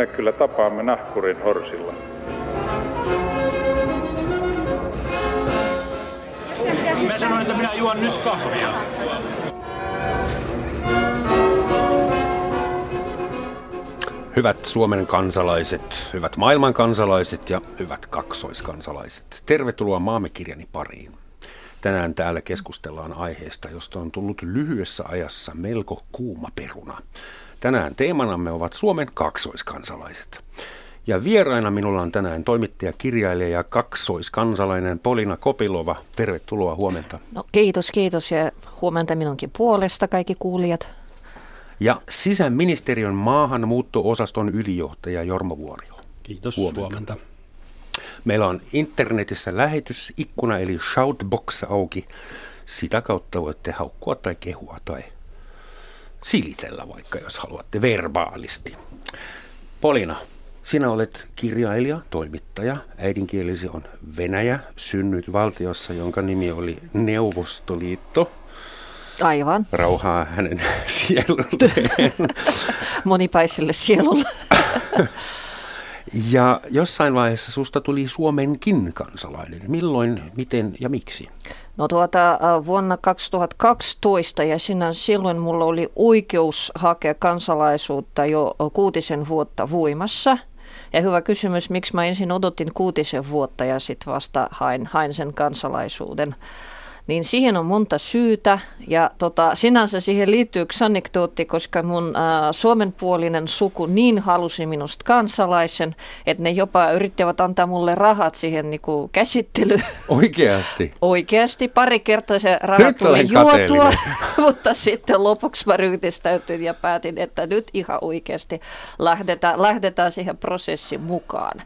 me kyllä tapaamme nahkurin horsilla. Mä sanoin, että minä juon nyt kahvia. Hyvät Suomen kansalaiset, hyvät maailman kansalaiset ja hyvät kaksoiskansalaiset. Tervetuloa maamme kirjani pariin. Tänään täällä keskustellaan aiheesta, josta on tullut lyhyessä ajassa melko kuuma peruna. Tänään teemanamme ovat Suomen kaksoiskansalaiset. Ja vieraina minulla on tänään toimittaja, kirjailija ja kaksoiskansalainen Polina Kopilova. Tervetuloa huomenta. No, kiitos, kiitos ja huomenta minunkin puolesta kaikki kuulijat. Ja sisäministeriön maahanmuutto-osaston ylijohtaja Jorma Vuorio. Kiitos, huomenta. huomenta. Meillä on internetissä lähetysikkuna eli Shoutbox auki. Sitä kautta voitte haukkua tai kehua tai silitellä vaikka, jos haluatte verbaalisti. Polina, sinä olet kirjailija, toimittaja. Äidinkielisi on Venäjä, synnyt valtiossa, jonka nimi oli Neuvostoliitto. Aivan. Rauhaa hänen sielulleen. Monipäiselle sielulle. ja jossain vaiheessa susta tuli Suomenkin kansalainen. Milloin, miten ja miksi? No tuota, vuonna 2012 ja sinä silloin mulla oli oikeus hakea kansalaisuutta jo kuutisen vuotta voimassa. Ja hyvä kysymys, miksi mä ensin odotin kuutisen vuotta ja sitten vasta hain, hain sen kansalaisuuden niin siihen on monta syytä ja tota, sinänsä siihen liittyy yksi anekdootti, koska mun ää, suomenpuolinen suku niin halusi minusta kansalaisen, että ne jopa yrittivät antaa mulle rahat siihen niin kuin käsittelyyn. Oikeasti? Oikeasti. Pari kertaa se rahat tuli juotua, mutta sitten lopuksi mä ryhdistäytyin ja päätin, että nyt ihan oikeasti lähdetään, lähdetään siihen prosessiin mukaan.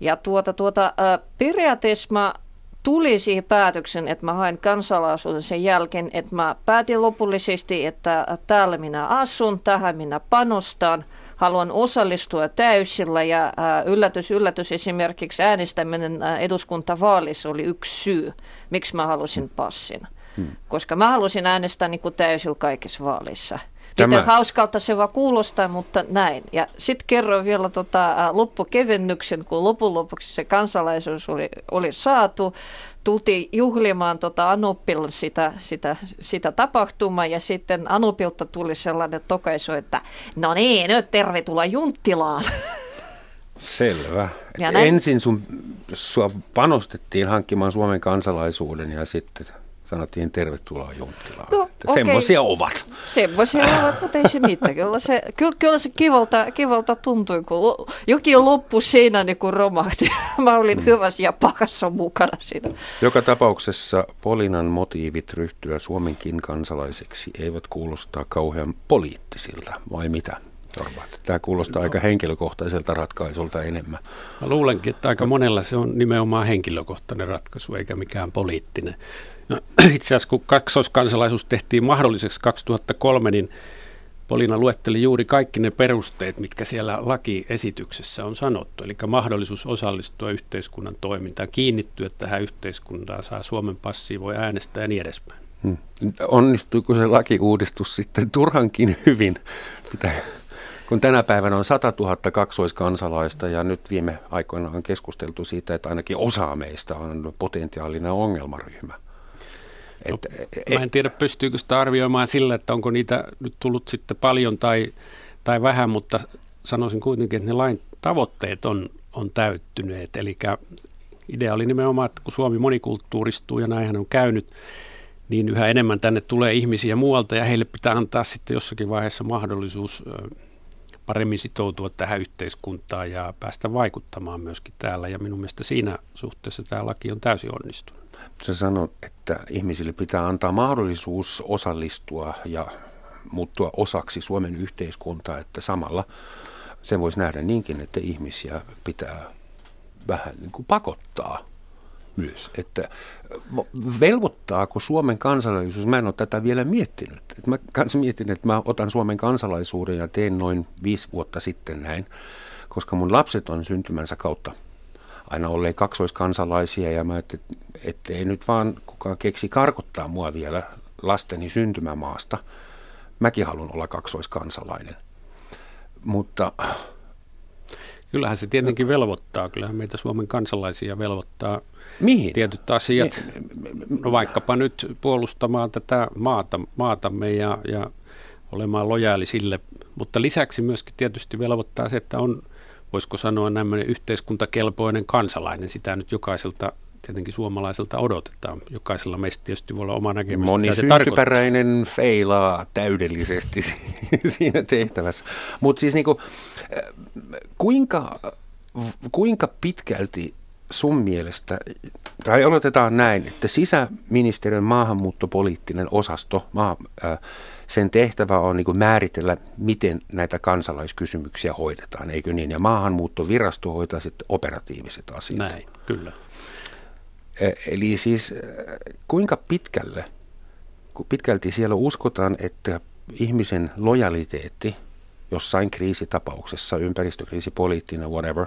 Ja tuota, tuota, periaatteessa mä tuli siihen päätöksen, että mä hain kansalaisuuden sen jälkeen, että mä päätin lopullisesti, että täällä minä asun, tähän minä panostan, haluan osallistua täysillä ja yllätys, yllätys esimerkiksi äänestäminen eduskuntavaalissa oli yksi syy, miksi mä halusin passin. Hmm. Koska mä halusin äänestää niin kuin täysillä kaikissa vaaleissa. Tämä... Miten hauskalta se vaan kuulostaa, mutta näin. Ja sitten kerroin vielä tota, loppukevennyksen, kun lopun lopuksi se kansalaisuus oli, oli saatu. Tultiin juhlimaan tota Anopilla sitä, sitä, sitä tapahtumaa ja sitten Anopilta tuli sellainen tokaisu, että no niin, nyt tervetuloa Junttilaan. Selvä. ensin sun, sua panostettiin hankkimaan Suomen kansalaisuuden ja sitten sanottiin tervetuloa Junttilaan. No, okay. Semmoisia ovat. Semmoisia ovat, mutta ei se mitään. Kyllä se, kyllä, kyllä se kivalta, kivalta tuntui, kun jokin loppu siinä niin kuin romahti. Mä olin mm. hyvässä ja pahassa mukana siinä. Joka tapauksessa Polinan motiivit ryhtyä Suomenkin kansalaiseksi eivät kuulostaa kauhean poliittisilta, vai mitä? Tämä kuulostaa no. aika henkilökohtaiselta ratkaisulta enemmän. Mä luulenkin, että aika monella se on nimenomaan henkilökohtainen ratkaisu, eikä mikään poliittinen. No, itse asiassa kun kaksoiskansalaisuus tehtiin mahdolliseksi 2003, niin Polina luetteli juuri kaikki ne perusteet, mitkä siellä lakiesityksessä on sanottu. Eli mahdollisuus osallistua yhteiskunnan toimintaan, kiinnittyä tähän yhteiskuntaan, saa Suomen passia, voi äänestää ja niin edespäin. Hmm. Onnistuiko se lakiuudistus sitten turhankin hyvin? Mitä, kun tänä päivänä on 100 000 kaksoiskansalaista ja nyt viime aikoina on keskusteltu siitä, että ainakin osa meistä on potentiaalinen ongelmaryhmä. No, mä en tiedä, pystyykö sitä arvioimaan sillä, että onko niitä nyt tullut sitten paljon tai, tai vähän, mutta sanoisin kuitenkin, että ne lain tavoitteet on, on täyttyneet. Eli idea oli nimenomaan, että kun Suomi monikulttuuristuu ja näinhän on käynyt, niin yhä enemmän tänne tulee ihmisiä muualta ja heille pitää antaa sitten jossakin vaiheessa mahdollisuus paremmin sitoutua tähän yhteiskuntaan ja päästä vaikuttamaan myöskin täällä. Ja minun mielestä siinä suhteessa tämä laki on täysin onnistunut. Sä sanot, että ihmisille pitää antaa mahdollisuus osallistua ja muuttua osaksi Suomen yhteiskuntaa, että samalla sen voisi nähdä niinkin, että ihmisiä pitää vähän niin kuin pakottaa myös. Että velvoittaako Suomen kansalaisuus, mä en ole tätä vielä miettinyt. Että mä kanssa mietin, että mä otan Suomen kansalaisuuden ja teen noin viisi vuotta sitten näin, koska mun lapset on syntymänsä kautta aina olleet kaksoiskansalaisia ja mä ajattelin, että ei nyt vaan kukaan keksi karkottaa mua vielä lasteni syntymämaasta. Mäkin haluan olla kaksoiskansalainen. Mutta Kyllähän se tietenkin velvoittaa. Kyllähän meitä Suomen kansalaisia velvoittaa Mihin? tietyt asiat. No vaikkapa nyt puolustamaan tätä maata, maatamme ja, ja olemaan lojaali sille. Mutta lisäksi myöskin tietysti velvoittaa se, että on, voisiko sanoa, nämmöinen yhteiskuntakelpoinen kansalainen. Sitä nyt jokaiselta tietenkin suomalaiselta odotetaan. Jokaisella meistä tietysti voi olla oma näkemys. Moni syntyperäinen feilaa täydellisesti siinä tehtävässä. Mutta siis niinku, kuinka, kuinka pitkälti sun mielestä, tai aloitetaan näin, että sisäministeriön maahanmuuttopoliittinen osasto, maa, äh, sen tehtävä on niin määritellä, miten näitä kansalaiskysymyksiä hoidetaan, eikö niin? Ja maahanmuuttovirasto hoitaa sitten operatiiviset asiat. Näin, kyllä. Eli siis kuinka pitkälle, pitkälti siellä uskotaan, että ihmisen lojaliteetti jossain kriisitapauksessa, ympäristökriisi, poliittinen, whatever,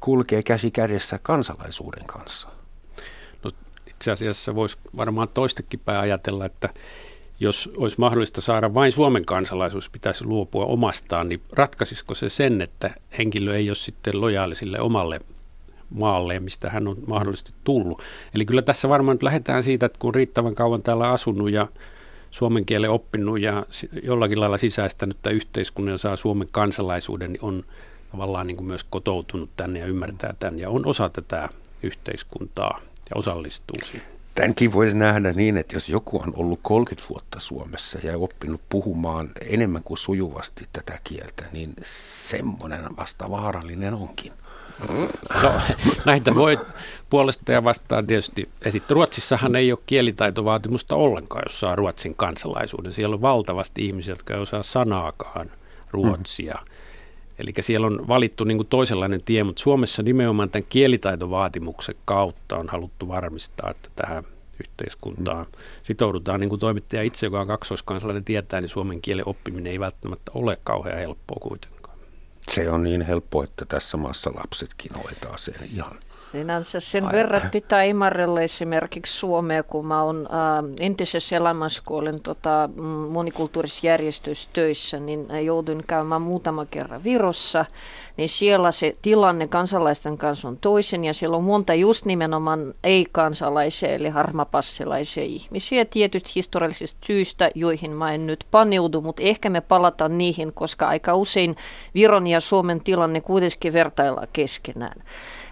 kulkee käsi kädessä kansalaisuuden kanssa? No, itse asiassa voisi varmaan toistekin päin ajatella, että jos olisi mahdollista saada vain Suomen kansalaisuus, pitäisi luopua omastaan, niin ratkaisisiko se sen, että henkilö ei ole sitten lojaali sille omalle maalle, mistä hän on mahdollisesti tullut. Eli kyllä tässä varmaan nyt lähdetään siitä, että kun riittävän kauan täällä asunut ja suomen kielen oppinut ja jollakin lailla sisäistänyt tämän yhteiskunnan ja saa Suomen kansalaisuuden, niin on tavallaan niin kuin myös kotoutunut tänne ja ymmärtää tämän ja on osa tätä yhteiskuntaa ja osallistuu siihen. Tämänkin voisi nähdä niin, että jos joku on ollut 30 vuotta Suomessa ja oppinut puhumaan enemmän kuin sujuvasti tätä kieltä, niin semmoinen vasta vaarallinen onkin. No, näitä voi puolesta ja vastaan tietysti esittää. Ruotsissahan ei ole kielitaitovaatimusta ollenkaan, jos saa Ruotsin kansalaisuuden. Siellä on valtavasti ihmisiä, jotka ei osaa sanaakaan ruotsia. Mm. Eli siellä on valittu niin kuin toisenlainen tie, mutta Suomessa nimenomaan tämän kielitaitovaatimuksen kautta on haluttu varmistaa, että tähän yhteiskuntaan mm. sitoudutaan. Niin kuin toimittaja itse, joka on kaksoiskansalainen, tietää, niin suomen kielen oppiminen ei välttämättä ole kauhean helppoa kuitenkaan. Se on niin helppo, että tässä maassa lapsetkin hoitaa sen ihan. Sinänsä sen Aivan. verran pitää imarrella esimerkiksi Suomea, kun mä oon äh, entisessä elämässä, kun olen tota, mm, monikulttuurisessa järjestössä töissä, niin joudun käymään muutama kerran Virossa – niin siellä se tilanne kansalaisten kanssa on toisen ja siellä on monta just nimenomaan ei-kansalaisia eli harmapassilaisia ihmisiä tietysti historiallisista syistä, joihin mä en nyt paneudu, mutta ehkä me palataan niihin, koska aika usein Viron ja Suomen tilanne kuitenkin vertaillaan keskenään.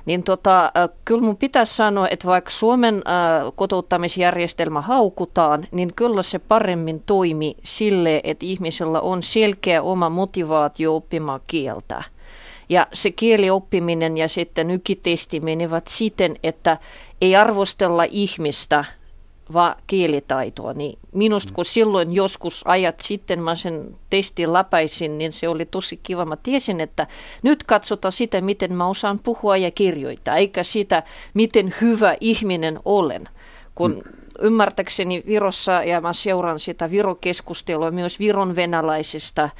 Niin tota, kyllä mun pitäisi sanoa, että vaikka Suomen kotouttamisjärjestelmä haukutaan, niin kyllä se paremmin toimi sille, että ihmisellä on selkeä oma motivaatio oppimaan kieltä. Ja se kielioppiminen ja sitten nykitesti menevät siten, että ei arvostella ihmistä, vaan kielitaitoa. Niin minusta kun silloin joskus ajat sitten mä sen testin läpäisin, niin se oli tosi kiva. Mä tiesin, että nyt katsotaan sitä, miten mä osaan puhua ja kirjoittaa, eikä sitä, miten hyvä ihminen olen. Kun mm ymmärtäkseni Virossa, ja mä seuraan sitä Virokeskustelua myös Viron venäläisistä,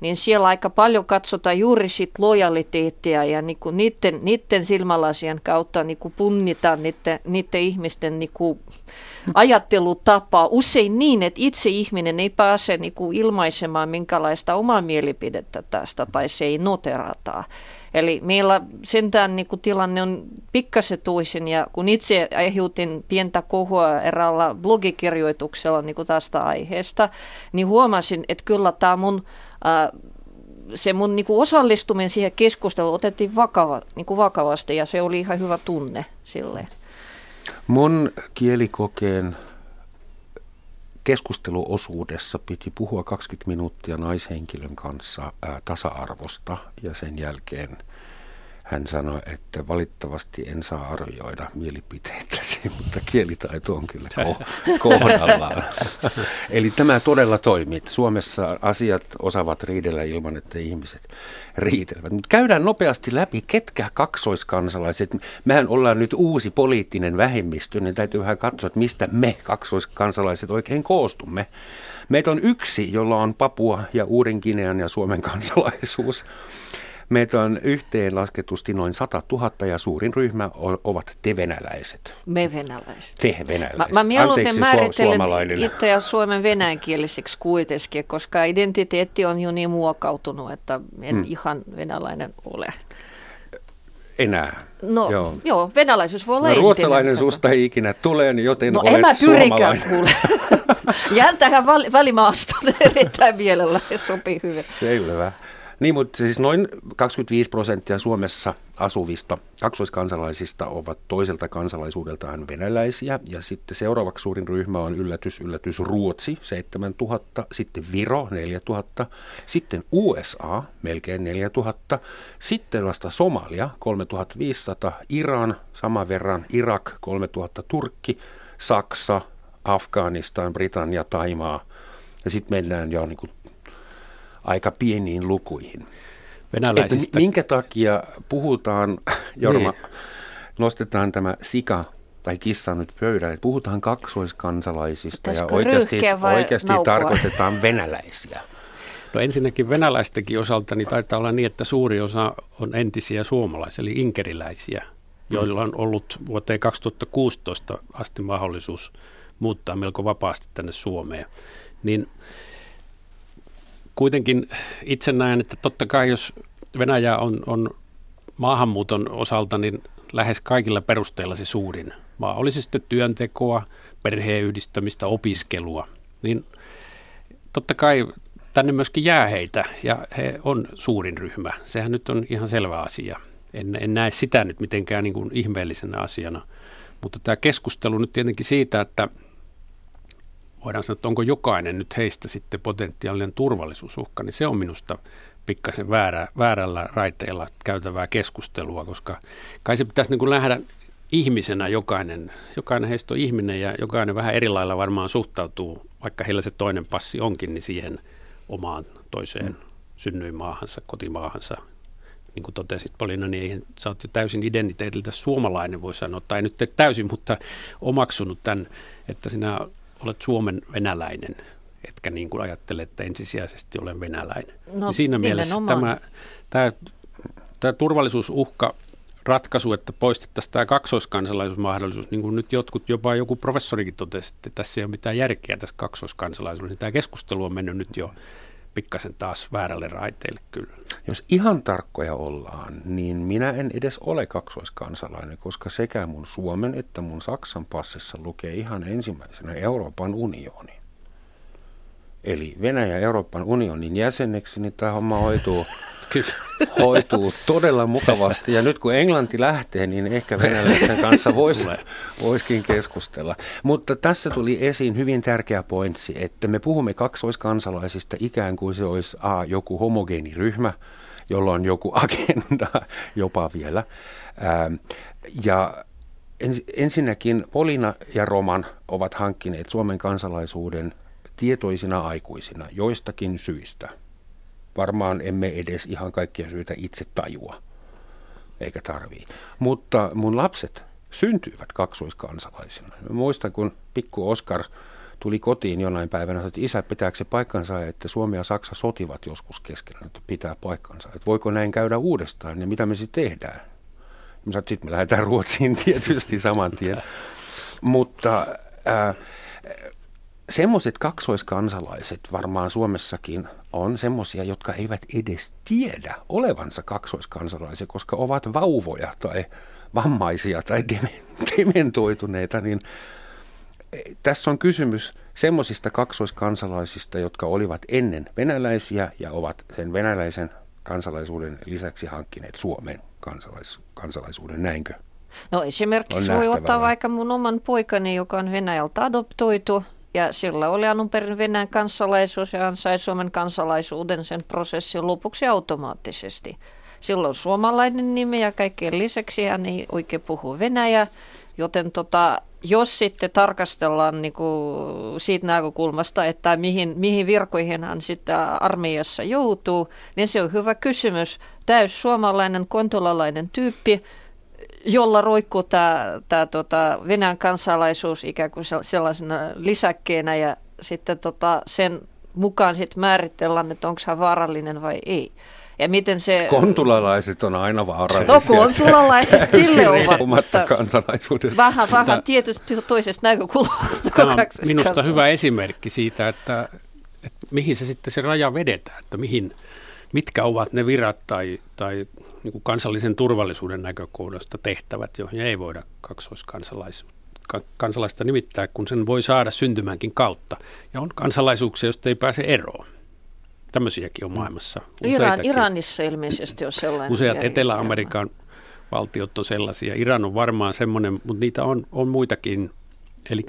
niin siellä aika paljon katsotaan juuri sit lojaliteettia ja niinku niiden, niiden silmälasien kautta niinku punnitaan niiden, niiden ihmisten niinku ajattelutapaa. Usein niin, että itse ihminen ei pääse niinku ilmaisemaan minkälaista omaa mielipidettä tästä tai se ei noterata. Eli meillä sentään niin kuin tilanne on pikkasen toisin ja kun itse aiheutin pientä kohua eräällä blogikirjoituksella niin kuin tästä aiheesta, niin huomasin, että kyllä tämä mun äh, se mun niin kuin osallistuminen siihen keskusteluun otettiin vakava, niin kuin vakavasti ja se oli ihan hyvä tunne silleen. Mun kielikokeen keskusteluosuudessa piti puhua 20 minuuttia naishenkilön kanssa ää, tasa-arvosta ja sen jälkeen hän sanoi, että valitettavasti en saa arvioida mielipiteitäsi, mutta kielitaito on kyllä kohdallaan. Eli tämä todella toimii. Suomessa asiat osaavat riidellä ilman, että ihmiset riitelevät. Mutta käydään nopeasti läpi, ketkä kaksoiskansalaiset. Mehän ollaan nyt uusi poliittinen vähemmistö, niin täytyy vähän katsoa, että mistä me kaksoiskansalaiset oikein koostumme. Meitä on yksi, jolla on Papua ja Uuden Kinean ja Suomen kansalaisuus. Meitä on yhteen lasketusti noin 100 000 ja suurin ryhmä ovat te venäläiset. Me venäläiset. Te venäläiset. Mä, mä mieluummin määrittelen itse ja suomen venäjänkielisiksi kuitenkin, koska identiteetti on jo niin muokautunut, että en hmm. ihan venäläinen ole enää. No joo, joo venäläisyys voi olla no, ruotsalainen susta ei ikinä tule, niin joten no, olet en mä pyrikään kuule. Jään tähän välimaastoon erittäin mielellä, sopii hyvin. Selvä. Niin, mutta siis noin 25 prosenttia Suomessa asuvista kaksoiskansalaisista ovat toiselta kansalaisuudeltaan venäläisiä. Ja sitten seuraavaksi suurin ryhmä on yllätys, yllätys Ruotsi, 7000, sitten Viro, 4000, sitten USA, melkein 4000, sitten vasta Somalia, 3500, Iran, saman verran, Irak, 3000, Turkki, Saksa, Afganistan, Britannia, Taimaa. Ja sitten mennään jo niin kuin aika pieniin lukuihin. Venäläisistä. Että minkä takia puhutaan, Jorma, niin. nostetaan tämä sika tai kissa nyt pöydälle, puhutaan kaksoiskansalaisista Pitäisikö ja oikeasti, oikeasti tarkoitetaan venäläisiä. No ensinnäkin venäläistenkin osalta niin taitaa olla niin, että suuri osa on entisiä suomalaisia, eli inkeriläisiä, joilla on ollut vuoteen 2016 asti mahdollisuus muuttaa melko vapaasti tänne Suomeen. Niin kuitenkin itse näen, että totta kai jos Venäjä on, on maahanmuuton osalta niin lähes kaikilla perusteilla se suurin maa, olisi sitten työntekoa, perheen yhdistämistä, opiskelua, niin totta kai tänne myöskin jää heitä ja he on suurin ryhmä. Sehän nyt on ihan selvä asia. En, en näe sitä nyt mitenkään niin kuin ihmeellisenä asiana. Mutta tämä keskustelu nyt tietenkin siitä, että – voidaan sanoa, että onko jokainen nyt heistä sitten potentiaalinen turvallisuusuhka, niin se on minusta pikkasen väärä, väärällä raiteella käytävää keskustelua, koska kai se pitäisi niin kuin nähdä ihmisenä jokainen, jokainen heistä on ihminen ja jokainen vähän eri lailla varmaan suhtautuu, vaikka heillä se toinen passi onkin, niin siihen omaan toiseen mm. synnyinmaahansa, kotimaahansa. Niin kuin totesit Polina, niin sä oot jo täysin identiteetiltä suomalainen, voi sanoa, tai nyt et täysin, mutta omaksunut tämän, että sinä olet Suomen venäläinen, etkä niin kuin ajattele, että ensisijaisesti olen venäläinen. No, niin siinä mielessä tämä, tämä, tämä turvallisuusuhka ratkaisu, että poistettaisiin tämä kaksoiskansalaisuusmahdollisuus, niin kuin nyt jotkut, jopa joku professorikin totesi, että tässä ei ole mitään järkeä tässä kaksoiskansalaisuudessa, niin tämä keskustelu on mennyt nyt jo pikkasen taas väärälle raiteille kyllä. Jos ihan tarkkoja ollaan, niin minä en edes ole kaksoiskansalainen, koska sekä mun Suomen että mun Saksan passissa lukee ihan ensimmäisenä Euroopan unioni. Eli Venäjä Euroopan unionin jäseneksi, niin tämä homma hoituu hoituu todella mukavasti. Ja nyt kun Englanti lähtee, niin ehkä venäläisen kanssa voisi, voisikin keskustella. Mutta tässä tuli esiin hyvin tärkeä pointsi, että me puhumme kaksoiskansalaisista ikään kuin se olisi A, joku homogeeniryhmä, jolla on joku agenda jopa vielä. ja ensinnäkin Polina ja Roman ovat hankkineet Suomen kansalaisuuden tietoisina aikuisina joistakin syistä – varmaan emme edes ihan kaikkia syitä itse tajua, eikä tarvii. Mutta mun lapset syntyivät kaksoiskansalaisina. Mä muistan, kun pikku Oskar tuli kotiin jonain päivänä, että isä, pitääkö se paikkansa, että Suomi ja Saksa sotivat joskus keskenään, että pitää paikkansa. Että voiko näin käydä uudestaan ja mitä me sitten tehdään? sitten me lähdetään Ruotsiin tietysti saman tien. Mutta äh, semmoiset kaksoiskansalaiset varmaan Suomessakin on semmoisia, jotka eivät edes tiedä olevansa kaksoiskansalaisia, koska ovat vauvoja tai vammaisia tai dementoituneita, niin e, tässä on kysymys semmoisista kaksoiskansalaisista, jotka olivat ennen venäläisiä ja ovat sen venäläisen kansalaisuuden lisäksi hankkineet Suomen kansalais- kansalaisuuden, näinkö? No esimerkiksi voi ottaa vaikka mun oman poikani, joka on Venäjältä adoptoitu ja sillä oli alun perin Venäjän kansalaisuus ja hän sai Suomen kansalaisuuden sen prosessin lopuksi automaattisesti. Silloin suomalainen nimi ja kaikkien lisäksi hän ei oikein puhu Venäjä, joten tota, jos sitten tarkastellaan niin kuin siitä näkökulmasta, että mihin, mihin virkoihin hän sitten armeijassa joutuu, niin se on hyvä kysymys. Täys suomalainen kontolalainen tyyppi, jolla roikkuu tämä, tämä tota Venäjän kansalaisuus ikään kuin sellaisena lisäkkeenä ja sitten tota sen mukaan sitten määritellään, että onko hän vaarallinen vai ei. Ja miten se... Kontulalaiset on aina vaarallisia. No kontulalaiset sille ovat. Omatta kansalaisuudesta. Vähän, vähän tietysti toisesta näkökulmasta. Tämä on minusta hyvä esimerkki siitä, että, että mihin se sitten se raja vedetään, että mihin, mitkä ovat ne virat tai, tai niin kuin kansallisen turvallisuuden näkökohdasta tehtävät, joihin ei voida kaksoiskansalaista nimittää, kun sen voi saada syntymänkin kautta. Ja on kansalaisuuksia, joista ei pääse eroon. Tämmöisiäkin on maailmassa. Iran, Iranissa ilmeisesti on sellainen. Useat Etelä-Amerikan valtiot on sellaisia. Iran on varmaan semmoinen, mutta niitä on, on muitakin. Eli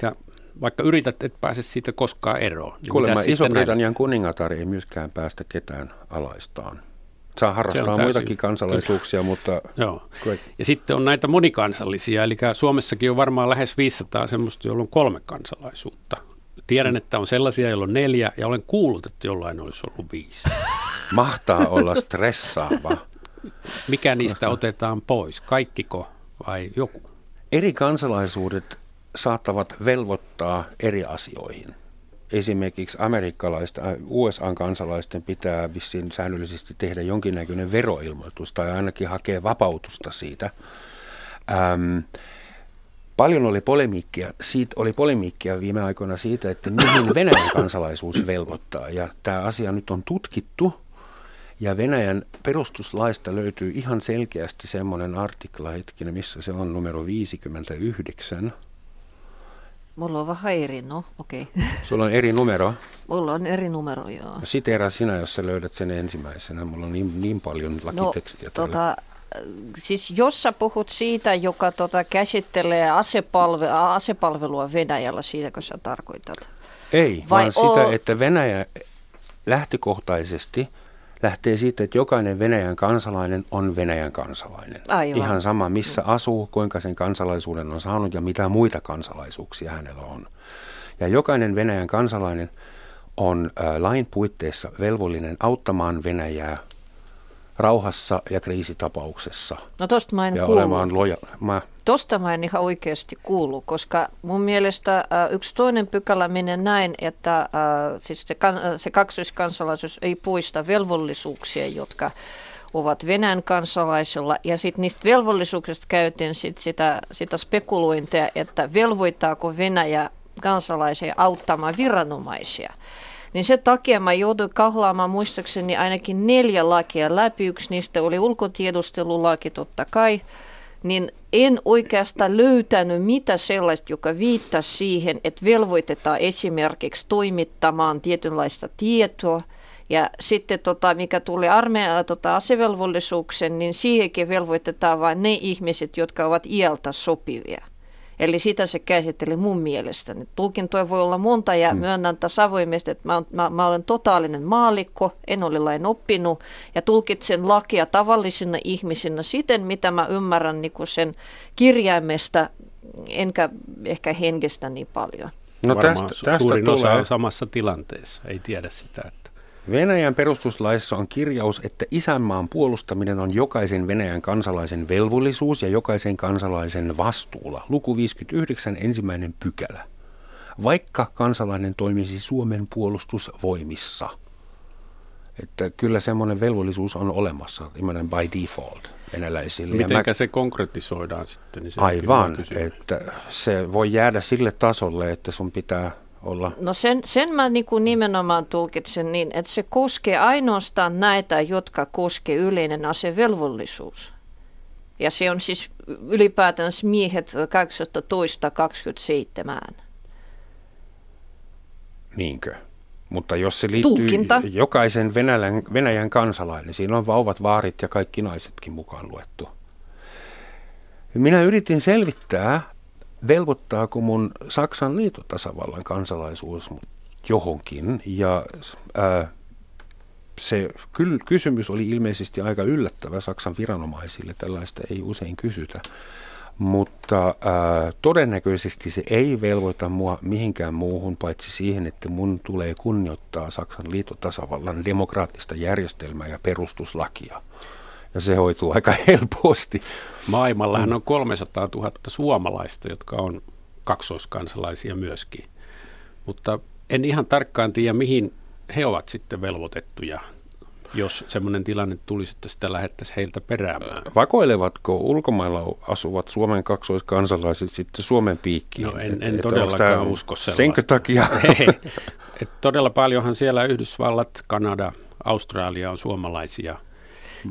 vaikka yrität, et pääse siitä koskaan eroon. Niin Kuulemma Iso-Britannian kuningatar ei myöskään päästä ketään alaistaan. Saa harrastaa muitakin kansalaisuuksia, Kyllä. mutta... Joo. Ja sitten on näitä monikansallisia, eli Suomessakin on varmaan lähes 500 semmoista, joilla on kolme kansalaisuutta. Tiedän, että on sellaisia, joilla on neljä, ja olen kuullut, että jollain olisi ollut viisi. Mahtaa olla stressaava. Mikä niistä otetaan pois? Kaikkiko vai joku? Eri kansalaisuudet saattavat velvoittaa eri asioihin. Esimerkiksi amerikkalaisten, äh, USA-kansalaisten pitää vissiin säännöllisesti tehdä jonkinnäköinen veroilmoitus tai ainakin hakea vapautusta siitä. Ähm, Paljon oli polemiikkia, siitä oli polemiikkia viime aikoina siitä, että mihin Venäjän kansalaisuus velvoittaa. Ja tämä asia nyt on tutkittu ja Venäjän perustuslaista löytyy ihan selkeästi semmoinen artikla, hetkinen, missä se on numero 59. Mulla on vähän eri, no okei. Okay. Sulla on eri numero? Mulla on eri numero, joo. Siteera sinä, jos sä löydät sen ensimmäisenä. Mulla on niin, niin paljon lakitekstiä. No, tota, siis jos sä puhut siitä, joka tota, käsittelee asepalve, asepalvelua Venäjällä, siitäkö sä tarkoitat? Ei, Vai vaan o- sitä, että Venäjä lähtökohtaisesti lähtee siitä, että jokainen Venäjän kansalainen on Venäjän kansalainen. Aivan. Ihan sama, missä asuu, kuinka sen kansalaisuuden on saanut ja mitä muita kansalaisuuksia hänellä on. Ja jokainen Venäjän kansalainen on äh, lain puitteissa velvollinen auttamaan Venäjää – rauhassa ja kriisitapauksessa. No tosta mä en ja kuulu. Loja- mä... Tosta mä en ihan oikeasti kuulu, koska mun mielestä äh, yksi toinen pykälä menee näin, että äh, siis se, kan, se kaksoiskansalaisuus ei puista velvollisuuksia, jotka ovat Venäjän kansalaisilla. Ja sitten niistä velvollisuuksista käytiin sit sitä, sitä spekulointia, että velvoittaako Venäjä kansalaisia auttamaan viranomaisia niin se takia mä jouduin kahlaamaan muistaakseni ainakin neljä lakia läpi. Yksi niistä oli ulkotiedustelulaki totta kai. Niin en oikeastaan löytänyt mitä sellaista, joka viittasi siihen, että velvoitetaan esimerkiksi toimittamaan tietynlaista tietoa. Ja sitten tota, mikä tuli armeijan tota, asevelvollisuuksen, niin siihenkin velvoitetaan vain ne ihmiset, jotka ovat iältä sopivia. Eli sitä se käsitteli mun mielestäni. Tulkintoja voi olla monta ja mm. myönnän tässä avoimesti, että mä, mä, mä olen totaalinen maalikko, en ole lain oppinut ja tulkitsen lakia tavallisina ihmisinä siten, mitä mä ymmärrän niin kuin sen kirjaimesta, enkä ehkä hengestä niin paljon. No tästä, tästä suurin tulee... osa on samassa tilanteessa, ei tiedä sitä. Että Venäjän perustuslaissa on kirjaus, että isänmaan puolustaminen on jokaisen Venäjän kansalaisen velvollisuus ja jokaisen kansalaisen vastuulla. Luku 59 ensimmäinen pykälä. Vaikka kansalainen toimisi Suomen puolustusvoimissa. Että kyllä semmoinen velvollisuus on olemassa, imenen by default venäläisille. Miten mä... se konkretisoidaan sitten? Niin se Aivan, että se voi jäädä sille tasolle, että sun pitää olla? No sen, sen mä niin kuin nimenomaan tulkitsen niin, että se koskee ainoastaan näitä, jotka koskee yleinen asevelvollisuus. Ja se on siis ylipäätään miehet 18-27. Niinkö? Mutta jos se liittyy Tulkinta. jokaisen Venäjän, Venäjän kansalainen, siinä on vauvat, vaarit ja kaikki naisetkin mukaan luettu. Minä yritin selvittää, velvoittaako mun Saksan liitotasavallan kansalaisuus johonkin. Ja ää, se ky- kysymys oli ilmeisesti aika yllättävä Saksan viranomaisille, tällaista ei usein kysytä. Mutta ää, todennäköisesti se ei velvoita mua mihinkään muuhun, paitsi siihen, että mun tulee kunnioittaa Saksan liitotasavallan demokraattista järjestelmää ja perustuslakia ja se hoituu aika helposti. Maailmallahan on 300 000 suomalaista, jotka on kaksoiskansalaisia myöskin. Mutta en ihan tarkkaan tiedä, mihin he ovat sitten velvoitettuja jos semmoinen tilanne tulisi, että sitä lähettäisiin heiltä peräämään. Vakoilevatko ulkomailla asuvat Suomen kaksoiskansalaiset sitten Suomen piikkiin? No en, en et, todellakaan usko sellaista. Senkö takia? Ei. Et todella paljonhan siellä Yhdysvallat, Kanada, Australia on suomalaisia.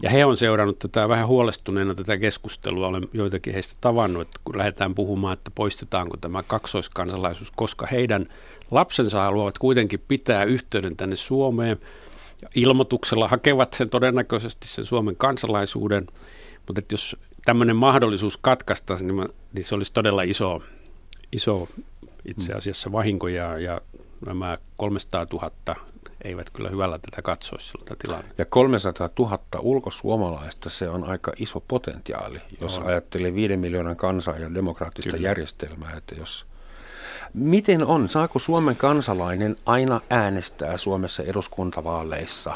Ja he on seurannut tätä vähän huolestuneena tätä keskustelua. Olen joitakin heistä tavannut, että kun lähdetään puhumaan, että poistetaanko tämä kaksoiskansalaisuus, koska heidän lapsensa haluavat kuitenkin pitää yhteyden tänne Suomeen – ilmoituksella hakevat sen todennäköisesti sen Suomen kansalaisuuden, mutta että jos tämmöinen mahdollisuus katkaista, niin, niin se olisi todella iso, iso itse mm. asiassa vahinko ja, ja nämä 300 000 eivät kyllä hyvällä tätä katsoisi tätä tilannetta. Ja 300 000 ulkosuomalaista, se on aika iso potentiaali, jos on. ajattelee 5 miljoonan kansaa ja demokraattista kyllä. järjestelmää, että jos Miten on? Saako Suomen kansalainen aina äänestää Suomessa eduskuntavaaleissa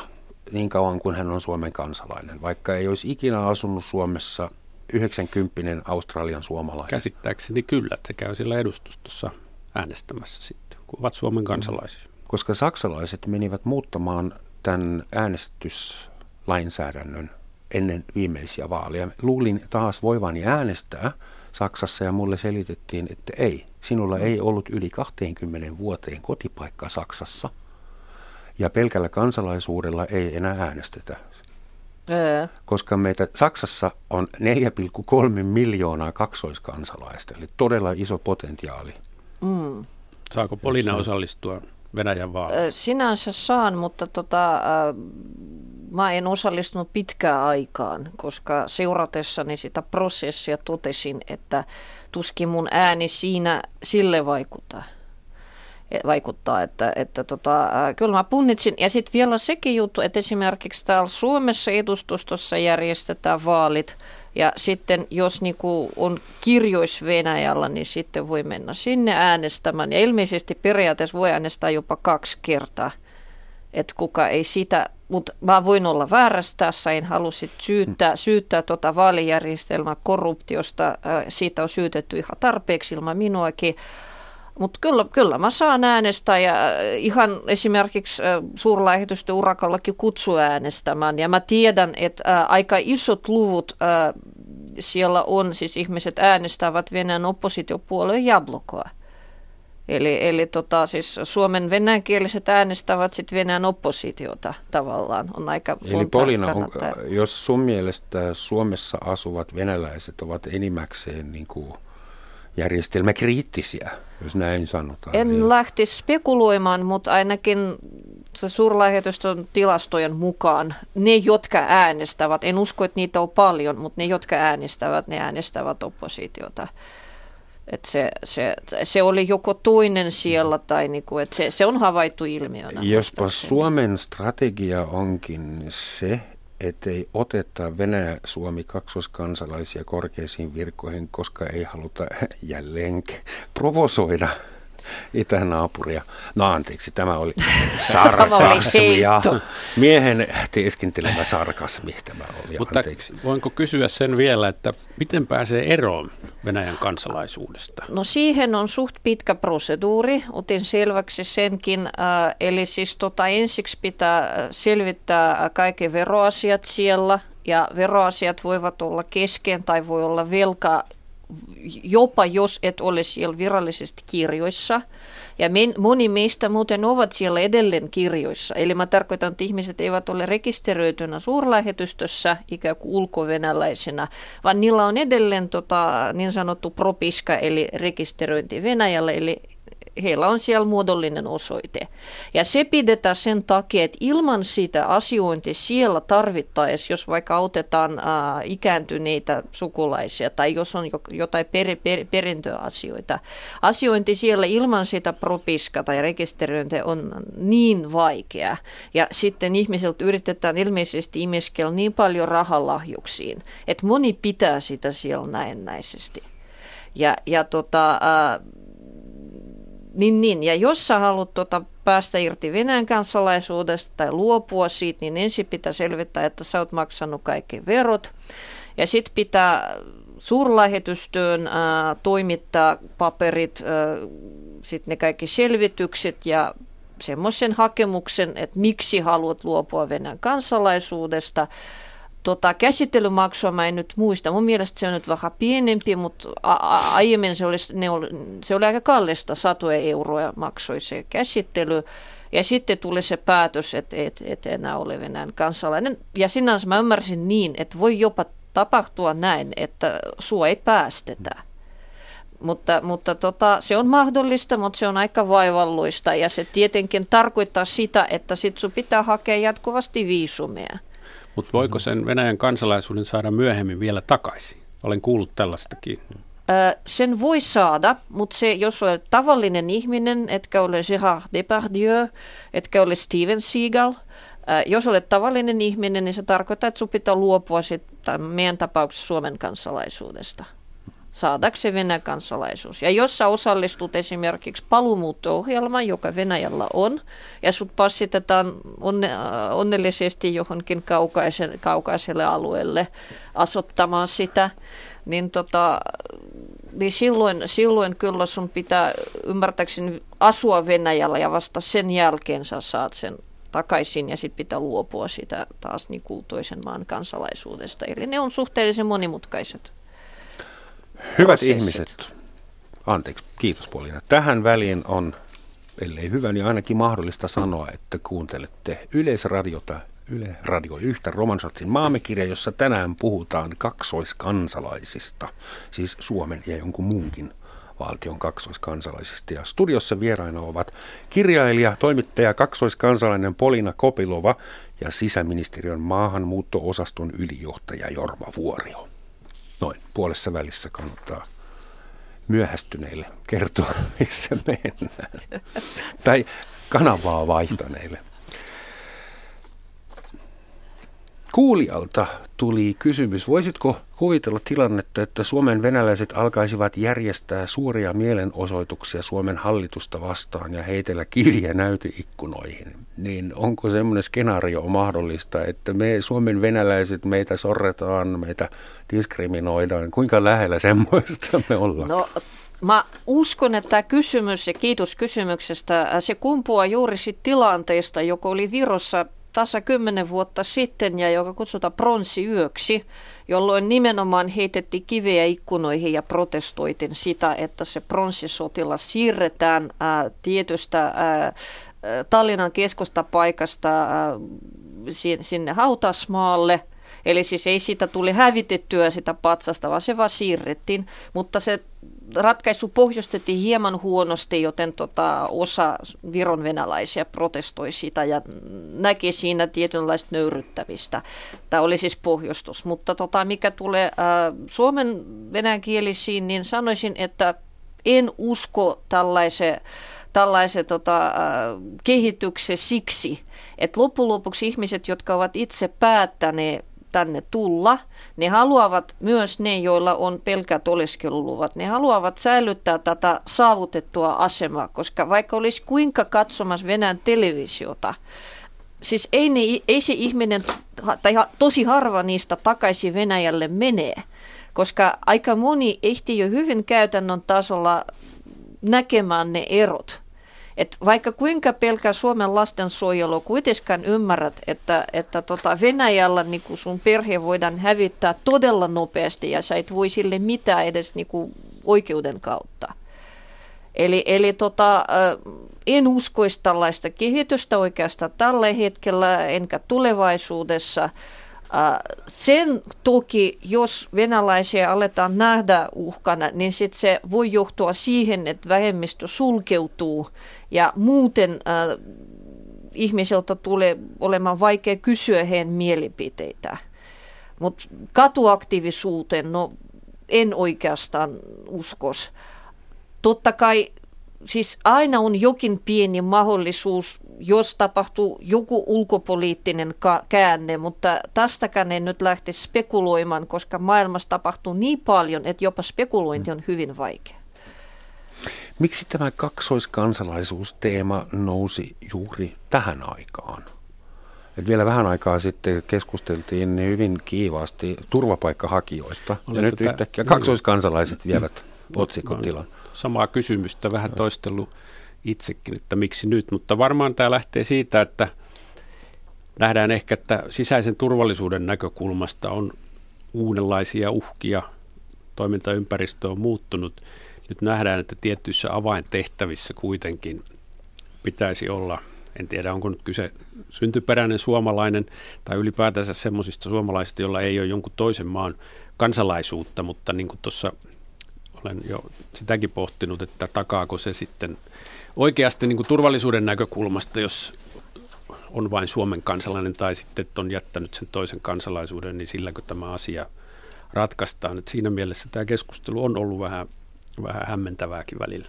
niin kauan kuin hän on Suomen kansalainen, vaikka ei olisi ikinä asunut Suomessa 90 Australian suomalainen? Käsittääkseni kyllä, että käy siellä edustustossa äänestämässä sitten, kun ovat Suomen kansalaisia. Koska saksalaiset menivät muuttamaan tämän äänestyslainsäädännön ennen viimeisiä vaaleja. Luulin taas voivani äänestää – Saksassa ja mulle selitettiin, että ei, sinulla ei ollut yli 20 vuoteen kotipaikka Saksassa ja pelkällä kansalaisuudella ei enää äänestetä. Ää. Koska meitä Saksassa on 4,3 miljoonaa kaksoiskansalaista, eli todella iso potentiaali. Mm. Saako Polina osallistua Venäjän vaaleihin? Sinänsä saan, mutta tota, mä en osallistunut pitkään aikaan, koska seuratessani sitä prosessia totesin, että tuskin mun ääni siinä sille vaikuttaa e, vaikuttaa, että, että tota, kyllä mä punnitsin. Ja sitten vielä sekin juttu, että esimerkiksi täällä Suomessa edustustossa järjestetään vaalit, ja sitten jos niinku on kirjois Venäjällä, niin sitten voi mennä sinne äänestämään. Ja ilmeisesti periaatteessa voi äänestää jopa kaksi kertaa – että kuka ei sitä, mutta mä voin olla väärässä tässä, en halua sit syyttää, syyttää tota vaalijärjestelmää korruptiosta, siitä on syytetty ihan tarpeeksi ilman minuakin, mutta kyllä, kyllä mä saan äänestää ja ihan esimerkiksi suurlähetysten urakallakin kutsu äänestämään. Ja mä tiedän, että aika isot luvut siellä on, siis ihmiset äänestävät Venäjän oppositiopuolueen Jablokoa. Eli, eli tota, siis Suomen venäjänkieliset äänestävät sitten Venäjän oppositiota tavallaan. On aika Eli Polina, on, jos sun mielestä Suomessa asuvat venäläiset ovat enimmäkseen niin kuin järjestelmäkriittisiä, jos näin sanotaan. En niin. lähtisi spekuloimaan, mutta ainakin se suurlähetystön tilastojen mukaan ne, jotka äänestävät, en usko, että niitä on paljon, mutta ne, jotka äänestävät, ne äänestävät oppositiota. Että se, se, se oli joko toinen siellä tai niinku, että se, se on havaittu ilmiönä. Jospa Suomen strategia onkin se, ettei oteta Venäjä-Suomi kaksoskansalaisia korkeisiin virkoihin, koska ei haluta jälleen provosoida itänaapuria. No anteeksi, tämä oli sarkasmia. Miehen teeskentelemä sarkasmi tämä oli, Mutta anteeksi. voinko kysyä sen vielä, että miten pääsee eroon Venäjän kansalaisuudesta? No siihen on suht pitkä proseduuri, otin selväksi senkin. Äh, eli siis tota, ensiksi pitää selvittää kaikki veroasiat siellä, ja veroasiat voivat olla kesken tai voi olla velka jopa jos et ole siellä virallisesti kirjoissa. Ja men, moni meistä muuten ovat siellä edelleen kirjoissa. Eli mä tarkoitan, että ihmiset eivät ole rekisteröitynä suurlähetystössä ikään kuin ulkovenäläisenä, vaan niillä on edelleen tota, niin sanottu propiska eli rekisteröinti Venäjällä, eli heillä on siellä muodollinen osoite. Ja se pidetään sen takia, että ilman sitä asiointi siellä tarvittaessa, jos vaikka autetaan ää, ikääntyneitä sukulaisia tai jos on jotain per, per, perintöasioita, asiointi siellä ilman sitä propiska tai rekisteröintiä on niin vaikea. Ja sitten ihmisiltä yritetään ilmeisesti imeskellä niin paljon rahalahjuksiin, että moni pitää sitä siellä näennäisesti. Ja, ja tota, ää, niin, niin, ja jos sä haluat tota, päästä irti Venäjän kansalaisuudesta tai luopua siitä, niin ensin pitää selvittää, että sä oot maksanut kaikki verot. Ja sitten pitää suurlähetystöön ää, toimittaa paperit, sitten ne kaikki selvitykset ja semmoisen hakemuksen, että miksi haluat luopua Venäjän kansalaisuudesta. Tota, käsittelymaksua mä en nyt muista. Mun mielestä se on nyt vähän pienempi, mutta aiemmin se oli, ne oli, se oli aika kallista, satoja euroa maksoi se käsittely. Ja sitten tuli se päätös, että et, et enää ole Venäjän kansalainen. Ja sinänsä mä ymmärsin niin, että voi jopa tapahtua näin, että sua ei päästetä. Mutta, mutta tota, se on mahdollista, mutta se on aika vaivalluista ja se tietenkin tarkoittaa sitä, että sit sun pitää hakea jatkuvasti viisumia. Mutta voiko sen Venäjän kansalaisuuden saada myöhemmin vielä takaisin? Olen kuullut tällaistakin. Sen voi saada, mutta se, jos olet tavallinen ihminen, etkä ole Gérard Depardieu, etkä ole Steven Seagal, jos olet tavallinen ihminen, niin se tarkoittaa, että sinun pitää luopua sit, meidän tapauksessa Suomen kansalaisuudesta saadakseen Venäjän kansalaisuus. Ja jos sä osallistut esimerkiksi paluumuutto-ohjelmaan, joka Venäjällä on, ja sut passitetaan onne, onnellisesti johonkin kaukaisen, kaukaiselle alueelle asottamaan sitä, niin, tota, niin silloin, silloin kyllä sun pitää ymmärtääkseni asua Venäjällä ja vasta sen jälkeen sä saat sen takaisin ja sitten pitää luopua sitä taas niin kuin toisen maan kansalaisuudesta. Eli ne on suhteellisen monimutkaiset. Hyvät prosessit. ihmiset, anteeksi, kiitos Polina. Tähän väliin on, ellei hyvä, niin ainakin mahdollista sanoa, että kuuntelette Yleisradiota, Yle Radio yhtä Romansatsin maamekirja, jossa tänään puhutaan kaksoiskansalaisista, siis Suomen ja jonkun muunkin valtion kaksoiskansalaisista. Ja studiossa vieraina ovat kirjailija, toimittaja, kaksoiskansalainen Polina Kopilova ja sisäministeriön maahanmuutto-osaston ylijohtaja Jorma Vuorio. Noin puolessa välissä kannattaa myöhästyneille kertoa, missä mennään. tai kanavaa vaihtaneille. Kuulijalta tuli kysymys, voisitko kuvitella tilannetta, että Suomen venäläiset alkaisivat järjestää suuria mielenosoituksia Suomen hallitusta vastaan ja heitellä kiviä näyteikkunoihin? Niin onko semmoinen skenaario mahdollista, että me Suomen venäläiset, meitä sorretaan, meitä diskriminoidaan? Kuinka lähellä semmoista me ollaan? No Mä uskon, että tämä kysymys ja kiitos kysymyksestä, se kumpuaa juuri siitä tilanteesta, joka oli Virossa tasa kymmenen vuotta sitten ja joka kutsutaan pronssiyöksi, jolloin nimenomaan heitettiin kiveä ikkunoihin ja protestoitin sitä, että se pronssisotilas siirretään ää, tietystä ää, Tallinnan keskustapaikasta ää, sinne hautasmaalle – Eli siis ei siitä tuli hävitettyä sitä patsasta, vaan se vaan siirrettiin. Mutta se ratkaisu pohjustettiin hieman huonosti, joten tota, osa Viron venäläisiä protestoi sitä ja näki siinä tietynlaista nöyryttämistä. Tämä oli siis pohjustus. Mutta tota, mikä tulee äh, suomen venäjänkielisiin, niin sanoisin, että en usko tällaiseen tällaisen tota, äh, kehityksen siksi, että loppujen lopuksi ihmiset, jotka ovat itse päättäneet tänne tulla, ne haluavat myös ne, joilla on pelkät oleskeluluvat, ne haluavat säilyttää tätä saavutettua asemaa, koska vaikka olisi kuinka katsomassa Venäjän televisiota, siis ei, ne, ei se ihminen, tai tosi harva niistä takaisin Venäjälle menee, koska aika moni ehtii jo hyvin käytännön tasolla näkemään ne erot. Et vaikka kuinka pelkää Suomen lastensuojelu, kuitenkaan ymmärrät, että, että tota Venäjällä niin sun perhe voidaan hävittää todella nopeasti ja sä et voi sille mitään edes niin oikeuden kautta. Eli, eli tota, en uskoisi tällaista kehitystä oikeastaan tällä hetkellä, enkä tulevaisuudessa. Sen toki, jos venäläisiä aletaan nähdä uhkana, niin sit se voi johtua siihen, että vähemmistö sulkeutuu ja muuten äh, ihmiseltä tulee olemaan vaikea kysyä heidän mielipiteitä. Mutta katuaktiivisuuteen, no en oikeastaan uskos. Totta kai siis aina on jokin pieni mahdollisuus, jos tapahtuu joku ulkopoliittinen ka- käänne, mutta tästäkään en nyt lähte spekuloimaan, koska maailmassa tapahtuu niin paljon, että jopa spekulointi on hyvin vaikea. Miksi tämä kaksoiskansalaisuusteema nousi juuri tähän aikaan? Et vielä vähän aikaa sitten keskusteltiin hyvin kiivaasti turvapaikkahakijoista. Olen ja nyt yhtäkkiä kaksoiskansalaiset vievät otsikotilan. Samaa kysymystä vähän toistellut itsekin, että miksi nyt. Mutta varmaan tämä lähtee siitä, että nähdään ehkä, että sisäisen turvallisuuden näkökulmasta on uudenlaisia uhkia, toimintaympäristö on muuttunut. Nyt nähdään, että tiettyissä avaintehtävissä kuitenkin pitäisi olla, en tiedä onko nyt kyse syntyperäinen suomalainen tai ylipäätänsä semmoisista suomalaisista, joilla ei ole jonkun toisen maan kansalaisuutta, mutta niin kuin tuossa olen jo sitäkin pohtinut, että takaako se sitten oikeasti niin kuin turvallisuuden näkökulmasta, jos on vain Suomen kansalainen tai sitten että on jättänyt sen toisen kansalaisuuden, niin silläkö tämä asia ratkaistaan. Että siinä mielessä tämä keskustelu on ollut vähän, vähän hämmentävääkin välillä.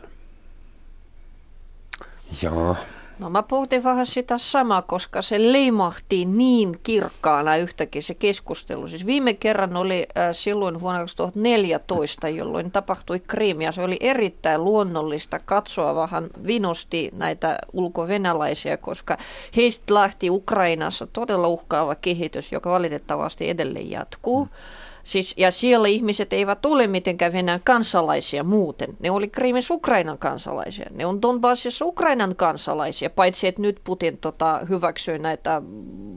Joo, No mä pohtin vähän sitä samaa, koska se leimahti niin kirkkaana yhtäkin se keskustelu. Siis viime kerran oli äh, silloin vuonna 2014, jolloin tapahtui Krimia. Se oli erittäin luonnollista katsoa vähän vinosti näitä ulkovenäläisiä, koska heistä lähti Ukrainassa todella uhkaava kehitys, joka valitettavasti edelleen jatkuu. Mm. Siis, ja siellä ihmiset eivät ole mitenkään Venäjän kansalaisia muuten. Ne oli Krimis Ukrainan kansalaisia. Ne on Donbassissa Ukrainan kansalaisia, paitsi että nyt Putin tota, hyväksyi näitä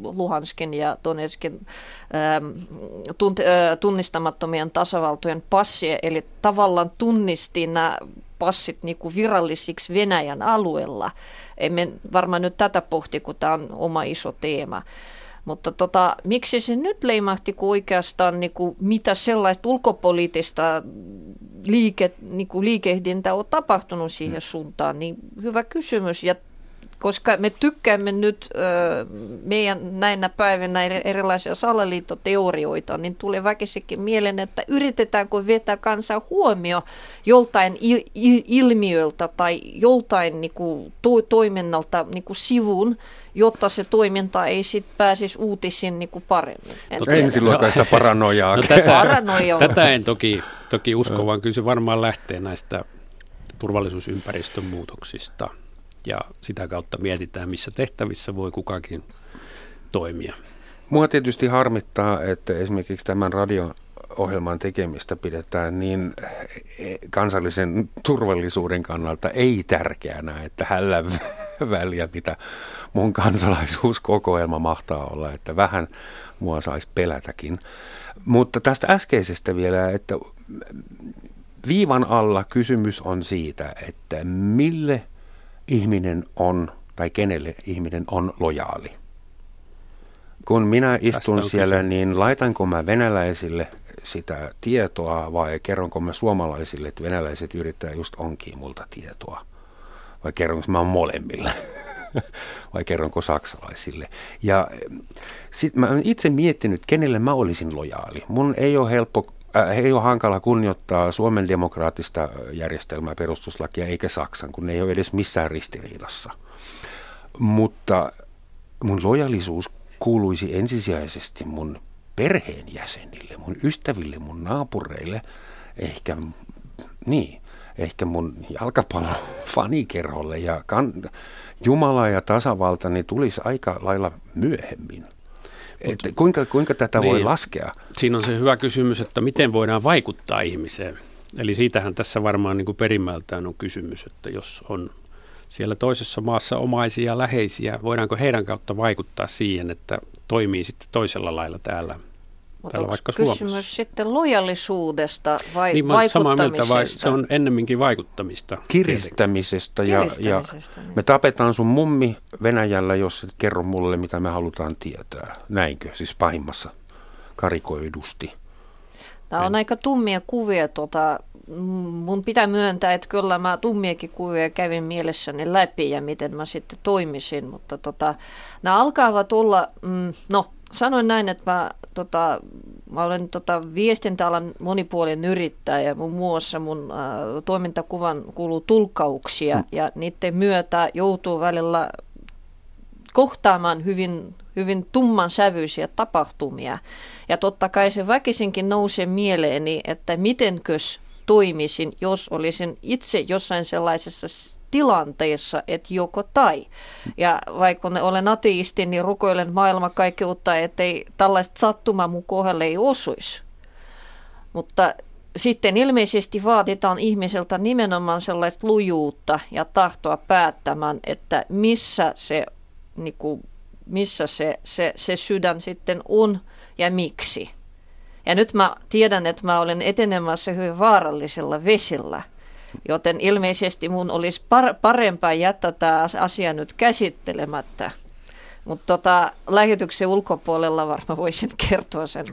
Luhanskin ja Donetskin ähm, tunt, äh, tunnistamattomien tasavaltojen passia, eli tavallaan tunnisti nämä passit niin kuin virallisiksi Venäjän alueella. Emme varmaan nyt tätä pohti, kun tämä on oma iso teema. Mutta tota, miksi se nyt leimahti, kun oikeastaan niin kuin, mitä sellaista ulkopoliittista liike, niin kuin liikehdintä on tapahtunut siihen suuntaan, niin hyvä kysymys. Ja koska me tykkäämme nyt ö, meidän näinä päivinä erilaisia salaliittoteorioita, niin tulee väkisikin mieleen, että yritetäänkö vetää kansan huomio joltain il- il- ilmiöltä tai joltain niin kuin, to- toiminnalta niin kuin sivuun, jotta se toiminta ei sit pääsisi uutisiin niin kuin paremmin. En no, ensiluokkaista paranoiaa. No, tätä, Paranoia tätä en toki, toki usko, vaan kyllä se varmaan lähtee näistä turvallisuusympäristön muutoksista – ja sitä kautta mietitään, missä tehtävissä voi kukakin toimia. Mua tietysti harmittaa, että esimerkiksi tämän radio ohjelman tekemistä pidetään niin kansallisen turvallisuuden kannalta ei tärkeänä, että hällä väliä, mitä mun kansalaisuuskokoelma mahtaa olla, että vähän mua saisi pelätäkin. Mutta tästä äskeisestä vielä, että viivan alla kysymys on siitä, että mille – ihminen on, tai kenelle ihminen on lojaali. Kun minä istun siellä, kyse. niin laitanko mä venäläisille sitä tietoa vai kerronko mä suomalaisille, että venäläiset yrittää just onkin multa tietoa? Vai kerronko mä molemmille? vai kerronko saksalaisille? Ja sit mä itse miettinyt, kenelle mä olisin lojaali. Mun ei ole helppo ei ole hankala kunnioittaa Suomen demokraattista järjestelmää, perustuslakia, eikä Saksan, kun ne ei ole edes missään ristiriidassa. Mutta mun lojallisuus kuuluisi ensisijaisesti mun perheenjäsenille, mun ystäville, mun naapureille, ehkä, niin, ehkä mun jalkapallon fanikerholle ja kan, Jumala ja tasavalta niin tulisi aika lailla myöhemmin. Että kuinka, kuinka tätä niin, voi laskea? Siinä on se hyvä kysymys, että miten voidaan vaikuttaa ihmiseen. Eli siitähän tässä varmaan niin kuin perimmältään on kysymys, että jos on siellä toisessa maassa omaisia läheisiä, voidaanko heidän kautta vaikuttaa siihen, että toimii sitten toisella lailla täällä mutta onko vaikka kysymys Suomessa. sitten lojallisuudesta vai niin, vaikuttamisesta? Samaa mieltä, vai se on ennemminkin vaikuttamista. Kiristämisestä. Ja, ja niin. me tapetaan sun mummi Venäjällä, jos et kerro mulle, mitä me halutaan tietää. Näinkö? Siis pahimmassa karikoidusti. Tämä on aika tummia kuvia. Tuota, mun pitää myöntää, että kyllä mä tummiakin kuvia kävin mielessäni läpi ja miten mä sitten toimisin, mutta tota, nämä alkavat olla, mm, no sanoin näin, että mä, tota, mä olen tota, viestintäalan monipuolinen yrittäjä ja muun muassa mun äh, toimintakuvan kuuluu tulkkauksia mm. ja niiden myötä joutuu välillä kohtaamaan hyvin, hyvin tumman sävyisiä tapahtumia. Ja totta kai se väkisinkin nousee mieleeni, että mitenkös toimisin, jos olisin itse jossain sellaisessa tilanteessa, että joko tai. Ja vaikka olen ateisti, niin rukoilen maailmankaikkeutta, ettei tällaista sattumaa mun kohdalle ei osuisi. Mutta sitten ilmeisesti vaaditaan ihmiseltä nimenomaan sellaista lujuutta ja tahtoa päättämään, että missä se, niin kuin, missä se, se, se sydän sitten on ja miksi. Ja nyt mä tiedän, että mä olen etenemässä hyvin vaarallisella vesillä, joten ilmeisesti mun olisi par- parempaa jättää tämä asia nyt käsittelemättä. Mutta tota, lähetyksen ulkopuolella varmaan voisin kertoa sen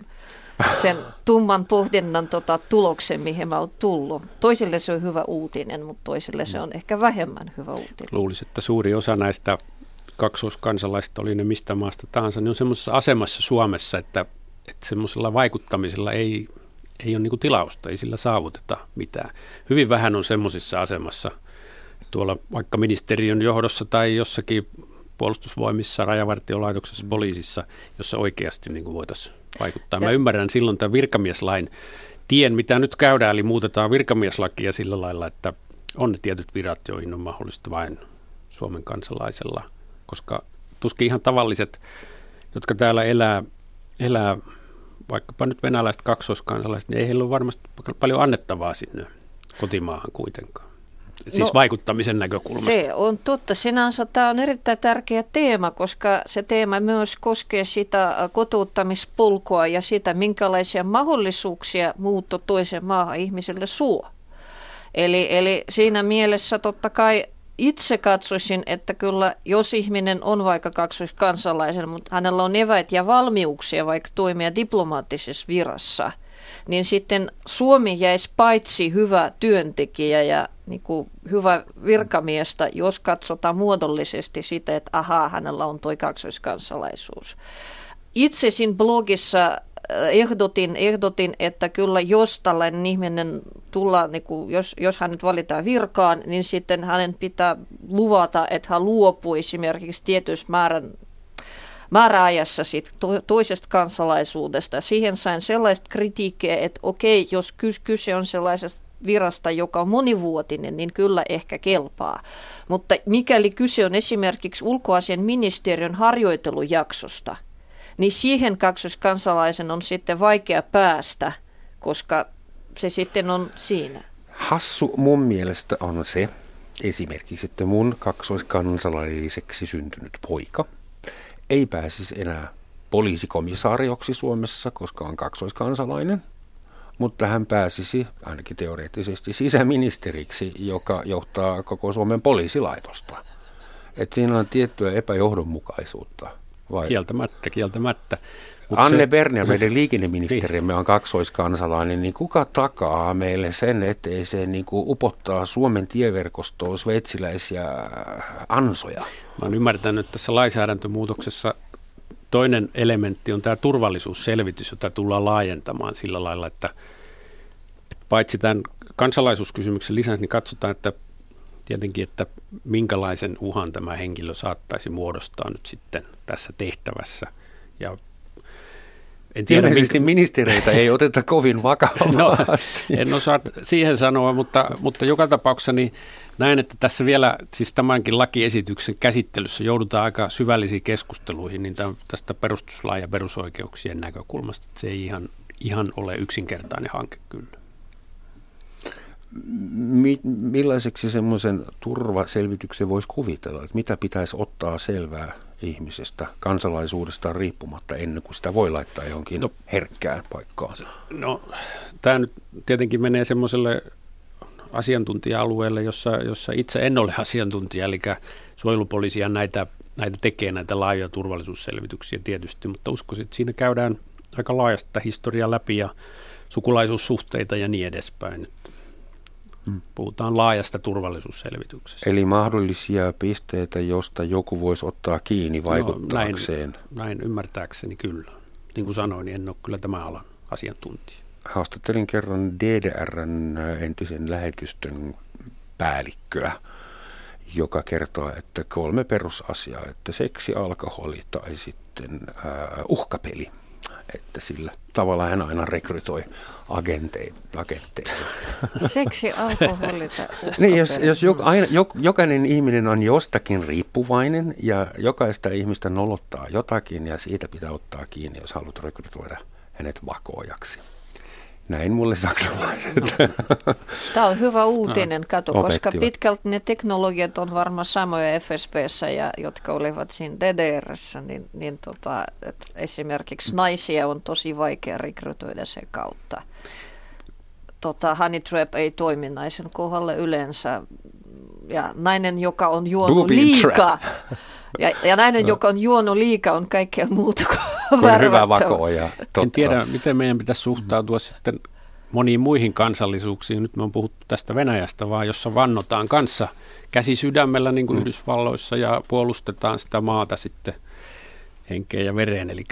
sen tumman pohdinnan tota, tuloksen, mihin mä oon tullut. Toisille se on hyvä uutinen, mutta toisille se on ehkä vähemmän hyvä uutinen. Luulisin, että suuri osa näistä kaksoiskansalaista, oli ne mistä maasta tahansa, niin on semmoisessa asemassa Suomessa, että, että semmoisella vaikuttamisella ei, ei ole niin tilausta, ei sillä saavuteta mitään. Hyvin vähän on semmoisissa asemassa tuolla vaikka ministeriön johdossa tai jossakin puolustusvoimissa, rajavartiolaitoksessa, poliisissa, jossa oikeasti niin voitaisiin vaikuttaa. Mä ymmärrän silloin tämän virkamieslain tien, mitä nyt käydään, eli muutetaan virkamieslakia sillä lailla, että on ne tietyt virat, joihin on mahdollista vain Suomen kansalaisella, koska tuskin ihan tavalliset, jotka täällä elää, elää vaikkapa nyt venäläiset kaksoiskansalaiset, niin ei heillä ole varmasti paljon annettavaa sinne kotimaahan kuitenkaan. Siis no, vaikuttamisen näkökulmasta. Se on totta. Sinänsä tämä on erittäin tärkeä teema, koska se teema myös koskee sitä kotouttamispolkua ja sitä, minkälaisia mahdollisuuksia muutto toiseen maahan ihmiselle suo. Eli, eli siinä mielessä totta kai itse katsoisin, että kyllä jos ihminen on vaikka kaksoiskansalaisen, mutta hänellä on eväät ja valmiuksia vaikka toimia diplomaattisessa virassa – niin sitten Suomi jäisi paitsi hyvä työntekijä ja niin kuin hyvä virkamiestä, jos katsotaan muodollisesti sitä, että ahaa, hänellä on tuo kaksoiskansalaisuus. Itse siinä blogissa ehdotin, ehdotin, että kyllä jos tällainen ihminen tulla, niin kuin, jos, jos hänet valitaan virkaan, niin sitten hänen pitää luvata, että hän luopuu esimerkiksi tietystä määrän määräajassa sit to, toisesta kansalaisuudesta. Siihen sain sellaista kritiikkiä, että okei, jos kyse on sellaisesta virasta, joka on monivuotinen, niin kyllä ehkä kelpaa. Mutta mikäli kyse on esimerkiksi ulkoasian ministeriön harjoitelujaksosta, niin siihen kaksoskansalaisen on sitten vaikea päästä, koska se sitten on siinä. Hassu mun mielestä on se, esimerkiksi, että mun kaksoiskansalaiseksi syntynyt poika – ei pääsisi enää poliisikomisaarioksi Suomessa, koska on kaksoiskansalainen, mutta hän pääsisi ainakin teoreettisesti sisäministeriksi, joka johtaa koko Suomen poliisilaitosta. Et siinä on tiettyä epäjohdonmukaisuutta. Vai? Kieltämättä, kieltämättä. Mut Anne se, Berner, meidän liikenneministerimme on kaksoiskansalainen, niin kuka takaa meille sen, ettei se niin kuin upottaa Suomen tieverkostoon sveitsiläisiä ansoja? Mä oon ymmärtänyt, että tässä lainsäädäntömuutoksessa toinen elementti on tämä turvallisuusselvitys, jota tullaan laajentamaan sillä lailla, että, että paitsi tämän kansalaisuuskysymyksen lisäksi, niin katsotaan, että tietenkin, että minkälaisen uhan tämä henkilö saattaisi muodostaa nyt sitten tässä tehtävässä. Ja en tiedä, Ilmeisesti minkä... ministereitä ei oteta kovin vakavasti. No, en osaa siihen sanoa, mutta, mutta joka tapauksessa niin näen, että tässä vielä siis tämänkin lakiesityksen käsittelyssä joudutaan aika syvällisiin keskusteluihin niin tämän, tästä perustuslain ja perusoikeuksien näkökulmasta. Että se ei ihan, ihan ole yksinkertainen hanke kyllä. Mi- millaiseksi semmoisen turvaselvityksen voisi kuvitella? Että mitä pitäisi ottaa selvää ihmisestä, kansalaisuudestaan riippumatta ennen kuin sitä voi laittaa johonkin no, herkkään paikkaan? No, tämä nyt tietenkin menee semmoiselle asiantuntija-alueelle, jossa, jossa itse en ole asiantuntija, eli suojelupoliisia näitä, näitä tekee näitä laajoja turvallisuusselvityksiä tietysti, mutta uskoisin, että siinä käydään aika laajasta historiaa läpi ja sukulaisuussuhteita ja niin edespäin. Mm. Puhutaan laajasta turvallisuusselvityksestä. Eli mahdollisia pisteitä, josta joku voisi ottaa kiinni vaikuttaakseen. No, näin, näin ymmärtääkseni kyllä. Niin kuin sanoin, niin en ole kyllä tämä alan asiantuntija. Haastattelin kerran DDRn entisen lähetystön päällikköä, joka kertoo, että kolme perusasiaa, että seksi, alkoholi tai sitten äh, uhkapeli – että sillä tavalla hän aina rekrytoi agenteita. agentteja. Seksi, alkoholi Niin, jos, jos jok, aina, jok, jokainen ihminen on jostakin riippuvainen ja jokaista ihmistä nolottaa jotakin ja siitä pitää ottaa kiinni, jos haluat rekrytoida hänet vakoojaksi. Näin mulle saksalaiset. No. Tämä on hyvä uutinen, kato, koska pitkälti ne teknologiat on varmaan samoja FSBssä, ja, jotka olivat siinä DDRssä, niin, niin tota, että esimerkiksi naisia on tosi vaikea rekrytoida sen kautta. Tota, honey trap ei toimi naisen kohdalle yleensä, ja nainen, joka on juonut liikaa, ja, ja nainen, no. joka on juonut liikaa, on kaikkea muuta kuin hyvä vako ja totta. En tiedä, miten meidän pitäisi suhtautua mm. sitten moniin muihin kansallisuuksiin. Nyt me on puhuttu tästä Venäjästä, vaan jossa vannotaan kanssa käsi sydämellä niin kuin mm. Yhdysvalloissa ja puolustetaan sitä maata sitten henkeen ja vereen. Eli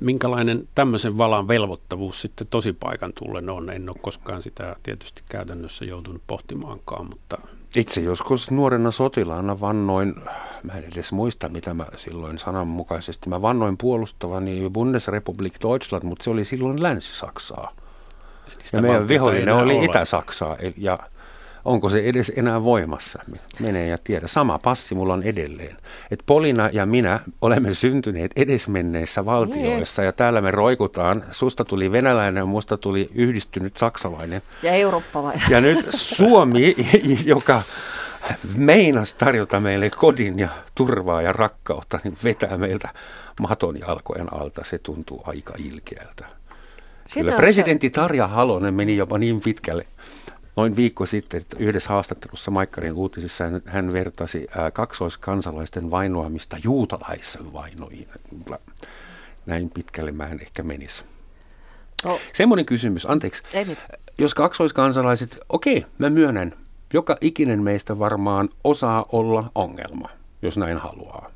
minkälainen tämmöisen valan velvoittavuus sitten tosipaikan tullen on. En ole koskaan sitä tietysti käytännössä joutunut pohtimaankaan, mutta itse joskus nuorena sotilaana vannoin, mä en edes muista mitä mä silloin sananmukaisesti, mä vannoin puolustavani Bundesrepublik Deutschland, mutta se oli silloin Länsi-Saksaa. Ja meidän vihollinen oli Itä-Saksaa ja onko se edes enää voimassa? Menee ja tiedä. Sama passi mulla on edelleen. Et Polina ja minä olemme syntyneet edesmenneissä valtioissa ja täällä me roikutaan. Susta tuli venäläinen ja musta tuli yhdistynyt saksalainen. Ja eurooppalainen. Ja nyt Suomi, joka meinas tarjota meille kodin ja turvaa ja rakkautta, niin vetää meiltä maton jalkojen alta. Se tuntuu aika ilkeältä. Kyllä presidentti Tarja Halonen meni jopa niin pitkälle noin viikko sitten että yhdessä haastattelussa Maikkarin uutisissa hän vertasi kaksoiskansalaisten vainoamista juutalaisen vainoihin. Näin pitkälle mä en ehkä menisi. No. Semmoinen kysymys, anteeksi. Ei mitään. Jos kaksoiskansalaiset, okei, mä myönnän, joka ikinen meistä varmaan osaa olla ongelma, jos näin haluaa.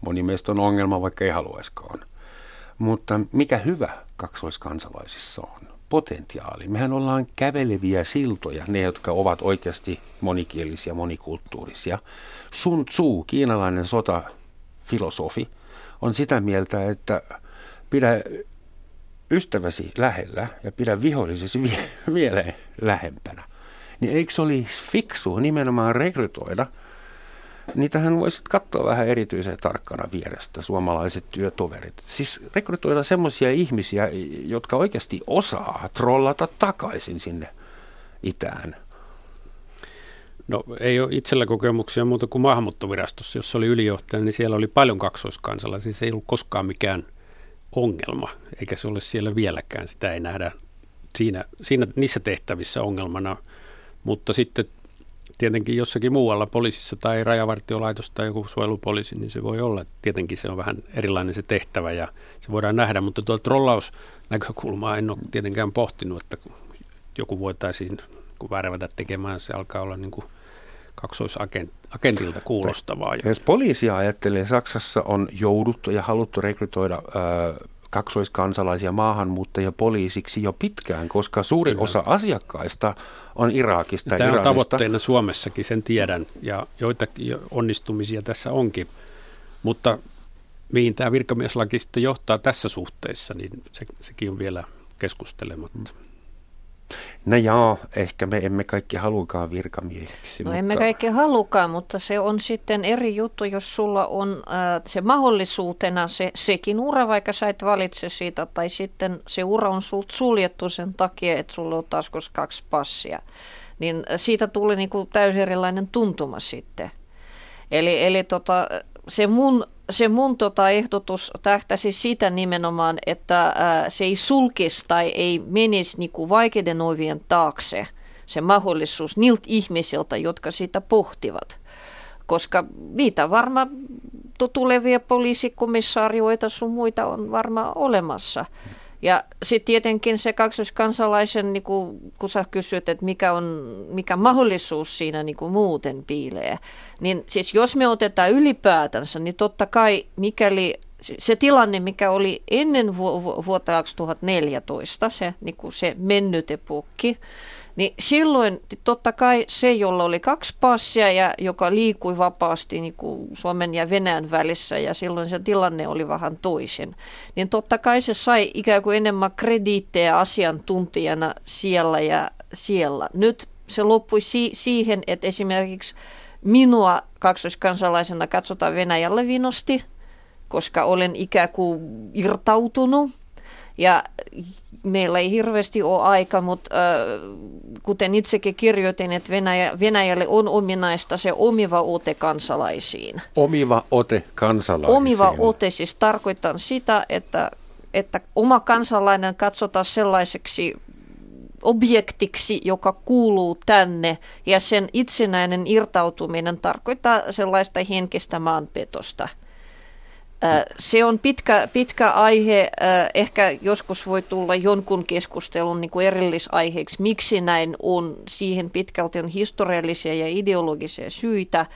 Moni meistä on ongelma, vaikka ei haluaiskaan. Mutta mikä hyvä kaksoiskansalaisissa on? Potentiaali. Mehän ollaan käveleviä siltoja, ne jotka ovat oikeasti monikielisiä, monikulttuurisia. Sun Tzu, kiinalainen sotafilosofi, on sitä mieltä, että pidä ystäväsi lähellä ja pidä vihollisesi vielä lähempänä. Niin eikö se olisi fiksu nimenomaan rekrytoida – niitähän voisit katsoa vähän erityisen tarkkana vierestä, suomalaiset työtoverit. Siis rekrytoida semmoisia ihmisiä, jotka oikeasti osaa trollata takaisin sinne itään. No ei ole itsellä kokemuksia muuta kuin maahanmuuttovirastossa, jossa oli ylijohtaja, niin siellä oli paljon kaksoiskansalaisia. Se ei ollut koskaan mikään ongelma, eikä se ole siellä vieläkään. Sitä ei nähdä siinä, siinä niissä tehtävissä ongelmana. Mutta sitten tietenkin jossakin muualla poliisissa tai rajavartiolaitos tai joku suojelupoliisi, niin se voi olla. Tietenkin se on vähän erilainen se tehtävä ja se voidaan nähdä, mutta tuo trollausnäkökulmaa en ole tietenkään pohtinut, että joku voitaisiin kun värvätä tekemään, se alkaa olla niin kuin kaksoisagentilta kuulostavaa. Jos poliisia ajattelee, Saksassa on jouduttu ja haluttu rekrytoida kaksoiskansalaisia maahanmuuttajia poliisiksi jo pitkään, koska suuri Kyllä. osa asiakkaista on Irakista. Tämä on tavoitteena Suomessakin, sen tiedän, ja joitakin onnistumisia tässä onkin. Mutta mihin tämä virkamieslaki sitten johtaa tässä suhteessa, niin se, sekin on vielä keskustelematta. Mm. No joo, ehkä me emme kaikki halukaan virkamiehiksi. No mutta... emme kaikki halukaan, mutta se on sitten eri juttu, jos sulla on äh, se mahdollisuutena se, sekin ura, vaikka sä et valitse siitä, tai sitten se ura on sulta suljettu sen takia, että sulla on taskussa kaksi passia. Niin siitä tuli niinku täysin erilainen tuntuma sitten. Eli, eli tota, se mun se mun tota ehdotus tähtäisi sitä nimenomaan, että ää, se ei sulkisi tai ei menisi niinku vaikeiden ovien taakse se mahdollisuus niiltä ihmisiltä, jotka sitä pohtivat. Koska niitä varmaan tulevia poliisikomissaarioita sun muita on varmaan olemassa. Ja sitten tietenkin se kaksoiskansalaisen, niin kun, kun sä kysyt, että mikä, on, mikä mahdollisuus siinä niin muuten piilee, niin siis jos me otetaan ylipäätänsä, niin totta kai mikäli se tilanne, mikä oli ennen vu- vuotta 2014, se, niin kuin se mennyt epokki, niin silloin totta kai se, jolla oli kaksi passia ja joka liikui vapaasti niin kuin Suomen ja Venäjän välissä ja silloin se tilanne oli vähän toisen, niin totta kai se sai ikään kuin enemmän krediittejä asiantuntijana siellä ja siellä. Nyt se loppui si- siihen, että esimerkiksi minua kaksoiskansalaisena katsotaan Venäjälle vinosti, koska olen ikään kuin irtautunut ja meillä ei hirveästi ole aika, mutta äh, kuten itsekin kirjoitin, että Venäjä, Venäjälle on ominaista se omiva ote kansalaisiin. Omiva ote kansalaisiin. Omiva ote siis tarkoittaa sitä, että, että oma kansalainen katsotaan sellaiseksi objektiksi, joka kuuluu tänne, ja sen itsenäinen irtautuminen tarkoittaa sellaista henkistä maanpetosta – se on pitkä, pitkä aihe, ehkä joskus voi tulla jonkun keskustelun niin kuin erillisaiheeksi, miksi näin on. Siihen pitkälti on historiallisia ja ideologisia syitä,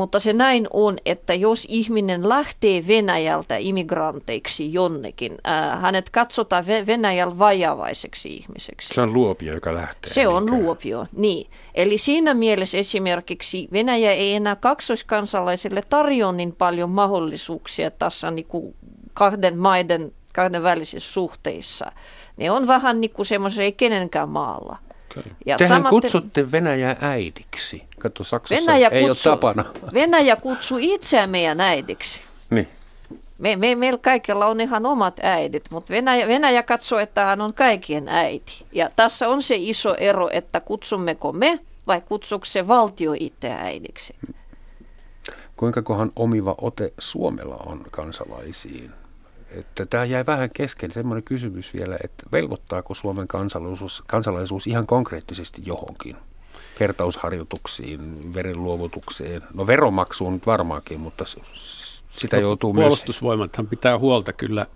mutta se näin on, että jos ihminen lähtee Venäjältä immigranteiksi jonnekin, äh, hänet katsotaan Venäjällä vajavaiseksi ihmiseksi. Se on luopio, joka lähtee. Se on luopio, niin. Eli siinä mielessä esimerkiksi Venäjä ei enää kaksoiskansalaisille tarjoa niin paljon mahdollisuuksia tässä niin kuin kahden maiden kahden välisissä suhteissa. Ne on vähän niin kuin semmoisia ei kenenkään maalla. Okay. Ja Tehän samaten, kutsutte Venäjää äidiksi. Kato, Saksassa Venäjä ei kutsu, ole tapana. Venäjä kutsuu itseään meidän äidiksi. Niin. Me, me, meillä kaikilla on ihan omat äidit, mutta Venäjä, Venäjä katsoo, että hän on kaikkien äiti. Ja tässä on se iso ero, että kutsummeko me vai kutsuuko se valtio itse äidiksi. Kuinka kohan omiva ote Suomella on kansalaisiin? Että tämä jäi vähän kesken semmoinen kysymys vielä, että velvoittaako Suomen kansalaisuus, kansalaisuus ihan konkreettisesti johonkin? Kertausharjoituksiin, verenluovutukseen, no veromaksuun nyt varmaankin, mutta sitä no, joutuu myös... Puolustusvoimathan pitää huolta kyllä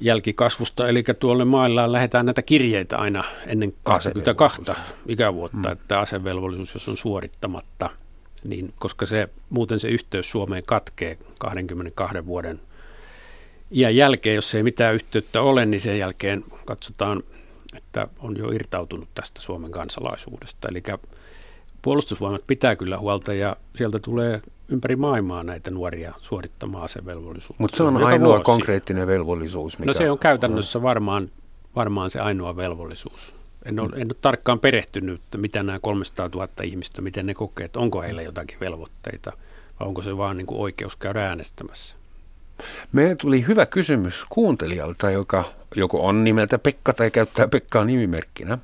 jälkikasvusta, eli tuolle mailla lähdetään näitä kirjeitä aina ennen 22 ikävuotta, hmm. että asevelvollisuus, jos on suorittamatta, niin koska se, muuten se yhteys Suomeen katkee 22 vuoden iän jälkeen, jos ei mitään yhteyttä ole, niin sen jälkeen katsotaan, että on jo irtautunut tästä Suomen kansalaisuudesta. Eli puolustusvoimat pitää kyllä huolta ja sieltä tulee ympäri maailmaa näitä nuoria suorittamaan asevelvollisuutta. Mutta se on ainoa vuosi. konkreettinen velvollisuus. Mikä no se on käytännössä varmaan, varmaan se ainoa velvollisuus. En ole, en ole tarkkaan perehtynyt, että mitä nämä 300 000 ihmistä, miten ne kokee, että onko heillä jotakin velvoitteita vai onko se vaan niin kuin oikeus käydä äänestämässä. Meille tuli hyvä kysymys kuuntelijalta, joka joko on nimeltä Pekka tai käyttää Pekkaa nimimerkkinä.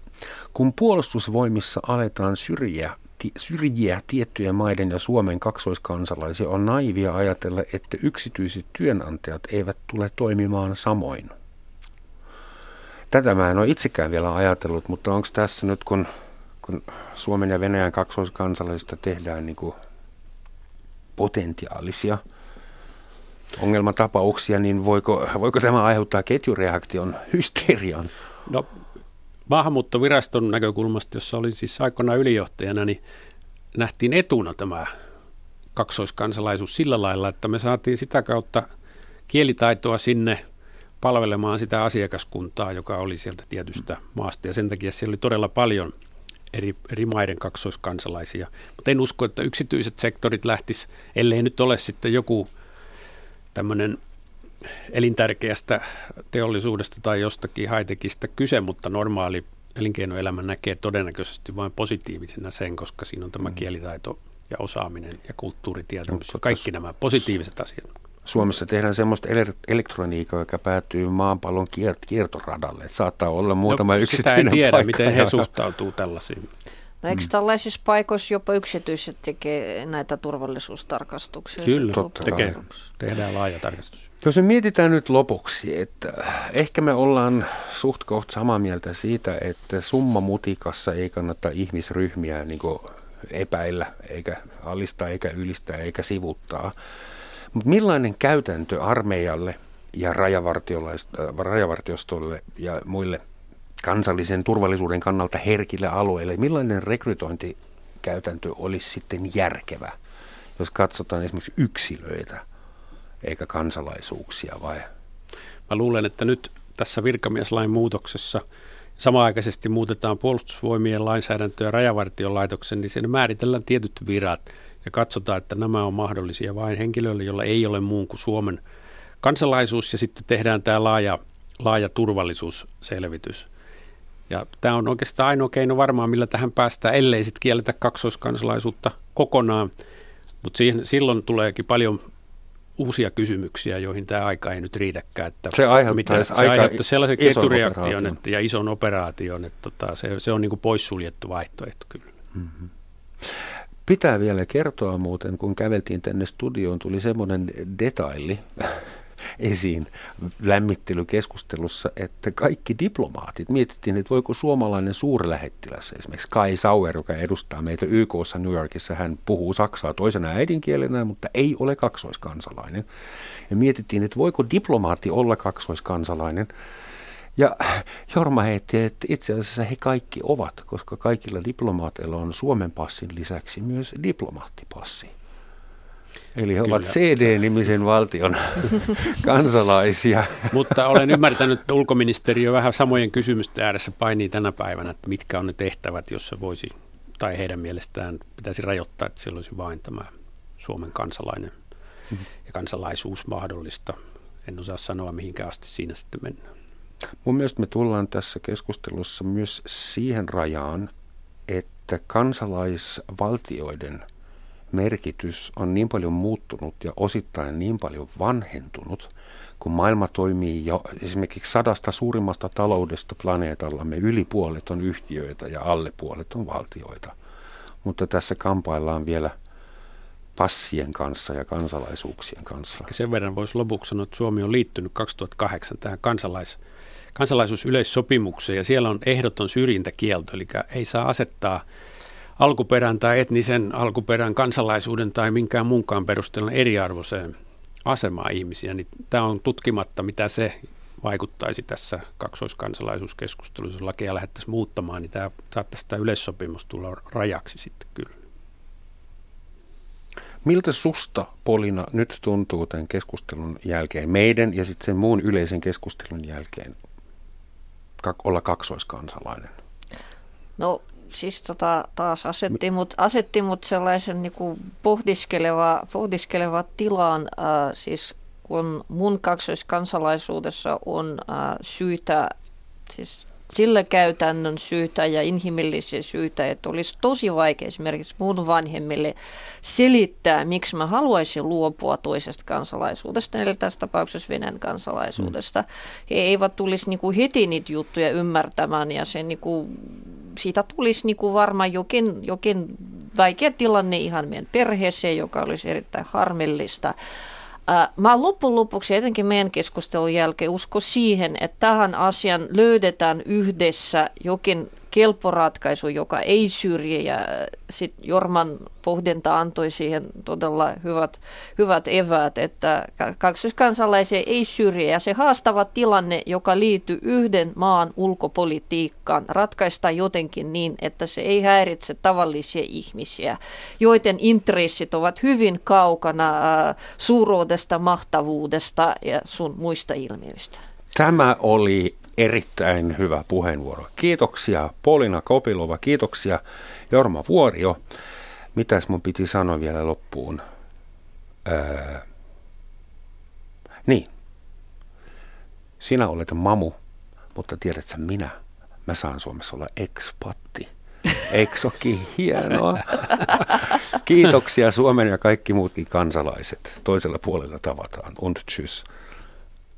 Kun puolustusvoimissa aletaan syrjiä, syrjiä tiettyjen maiden ja Suomen kaksoiskansalaisia, on naivia ajatella, että yksityiset työnantajat eivät tule toimimaan samoin. Tätä mä en ole itsekään vielä ajatellut, mutta onko tässä nyt, kun, kun Suomen ja Venäjän kaksoiskansalaisista tehdään niin kuin potentiaalisia – ongelmatapauksia, niin voiko, voiko tämä aiheuttaa ketjureaktion, hysterian? No maahanmuuttoviraston näkökulmasta, jossa olin siis aikoinaan ylijohtajana, niin nähtiin etuna tämä kaksoiskansalaisuus sillä lailla, että me saatiin sitä kautta kielitaitoa sinne palvelemaan sitä asiakaskuntaa, joka oli sieltä tietystä maasta. Ja sen takia siellä oli todella paljon eri, eri maiden kaksoiskansalaisia. Mutta en usko, että yksityiset sektorit lähtis, ellei nyt ole sitten joku tämmöinen elintärkeästä teollisuudesta tai jostakin haitekistä kyse, mutta normaali elinkeinoelämä näkee todennäköisesti vain positiivisena sen, koska siinä on tämä mm. kielitaito ja osaaminen ja kulttuuritietämys ja kaikki nämä positiiviset asiat. Suomessa tehdään semmoista elektroniikkaa, joka päätyy maanpallon kiert- kiertoradalle. Saattaa olla muutama no, yksityinen Sitä ei tiedä, miten he suhtautuu tällaisiin. No eikö mm. tällaisissa paikoissa jopa yksityiset tekee näitä turvallisuustarkastuksia? Kyllä, totta tekee. Tehdään laaja tarkastus. Jos me mietitään nyt lopuksi, että ehkä me ollaan suht koht samaa mieltä siitä, että summa mutikassa ei kannata ihmisryhmiä niin epäillä, eikä alistaa, eikä ylistää, eikä sivuttaa. Mutta millainen käytäntö armeijalle ja rajavartiostolle ja muille – kansallisen turvallisuuden kannalta herkille alueille. Millainen rekrytointikäytäntö olisi sitten järkevä, jos katsotaan esimerkiksi yksilöitä eikä kansalaisuuksia vai? Mä luulen, että nyt tässä virkamieslain muutoksessa samaaikaisesti muutetaan puolustusvoimien lainsäädäntöä ja rajavartiolaitoksen, niin siinä määritellään tietyt virat ja katsotaan, että nämä on mahdollisia vain henkilöille, joilla ei ole muun kuin Suomen kansalaisuus ja sitten tehdään tämä laaja, laaja turvallisuusselvitys. Ja tämä on oikeastaan ainoa keino varmaan, millä tähän päästään, ellei sitten kielletä kaksoiskansalaisuutta kokonaan. Mutta silloin tuleekin paljon uusia kysymyksiä, joihin tämä aika ei nyt riitäkään. Että se aiheuttaisi se aika sellaisen ketureaktion että, ja ison operaation, että tota, se, se on niin kuin poissuljettu vaihtoehto kyllä. Mm-hmm. Pitää vielä kertoa muuten, kun käveltiin tänne studioon, tuli semmoinen detaili esiin lämmittelykeskustelussa, että kaikki diplomaatit, mietittiin, että voiko suomalainen suurlähettiläs, esimerkiksi Kai Sauer, joka edustaa meitä YKssa New Yorkissa, hän puhuu saksaa toisena äidinkielenä, mutta ei ole kaksoiskansalainen. Ja mietittiin, että voiko diplomaatti olla kaksoiskansalainen. Ja Jorma heitti, että itse asiassa he kaikki ovat, koska kaikilla diplomaateilla on Suomen passin lisäksi myös diplomaattipassi. Eli he Kyllä. ovat CD-nimisen valtion kansalaisia. Mutta olen ymmärtänyt, että ulkoministeriö vähän samojen kysymysten ääressä painii tänä päivänä, että mitkä on ne tehtävät, jossa voisi, tai heidän mielestään pitäisi rajoittaa, että siellä olisi vain tämä Suomen kansalainen ja kansalaisuus mahdollista. En osaa sanoa, mihinkä asti siinä sitten mennään. Mun mielestä me tullaan tässä keskustelussa myös siihen rajaan, että kansalaisvaltioiden – merkitys on niin paljon muuttunut ja osittain niin paljon vanhentunut, kun maailma toimii jo esimerkiksi sadasta suurimmasta taloudesta planeetallamme, yli puolet on yhtiöitä ja alle puolet on valtioita. Mutta tässä kampaillaan vielä passien kanssa ja kansalaisuuksien kanssa. Sen verran voisi lopuksi sanoa, että Suomi on liittynyt 2008 tähän kansalais, kansalaisuusyleissopimukseen ja siellä on ehdoton syrjintäkielto, eli ei saa asettaa alkuperän tai etnisen alkuperän, kansalaisuuden tai minkään muunkaan perusteella eriarvoiseen asemaan ihmisiä, niin tämä on tutkimatta, mitä se vaikuttaisi tässä kaksoiskansalaisuuskeskustelussa, jos lakia lähdettäisiin muuttamaan, niin tämä saattaisi tämä yleissopimus tulla rajaksi sitten kyllä. Miltä susta, Polina, nyt tuntuu tämän keskustelun jälkeen, meidän ja sitten sen muun yleisen keskustelun jälkeen, olla kaksoiskansalainen? No siis tota, taas asetti mut, asetti mut sellaisen niinku pohdiskeleva, pohdiskeleva tilaan, äh, siis kun mun kaksoiskansalaisuudessa on äh, syytä, siis sillä käytännön syytä ja inhimillisiä syitä, että olisi tosi vaikea esimerkiksi mun vanhemmille selittää, miksi mä haluaisin luopua toisesta kansalaisuudesta, eli tässä tapauksessa Venäjän kansalaisuudesta. Mm. He eivät tulisi niinku heti niitä juttuja ymmärtämään ja se niinku siitä tulisi niin kuin varmaan jokin, jokin vaikea tilanne ihan meidän perheeseen, joka olisi erittäin harmillista. Mä loppujen lopuksi etenkin meidän keskustelun jälkeen usko siihen, että tähän asian löydetään yhdessä jokin kelporatkaisu, joka ei syrji ja sit Jorman pohdinta antoi siihen todella hyvät, hyvät eväät, että kaksoiskansalaisia ei syrji ja se haastava tilanne, joka liittyy yhden maan ulkopolitiikkaan, ratkaista jotenkin niin, että se ei häiritse tavallisia ihmisiä, joiden intressit ovat hyvin kaukana suuruudesta, mahtavuudesta ja sun muista ilmiöistä. Tämä oli erittäin hyvä puheenvuoro. Kiitoksia Polina Kopilova, kiitoksia Jorma Vuorio. Mitäs mun piti sanoa vielä loppuun? Öö, niin. Sinä olet mamu, mutta tiedätkö minä? Mä saan Suomessa olla ekspatti. Eksoki, hienoa. Kiitoksia Suomen ja kaikki muutkin kansalaiset. Toisella puolella tavataan. Und tschüss.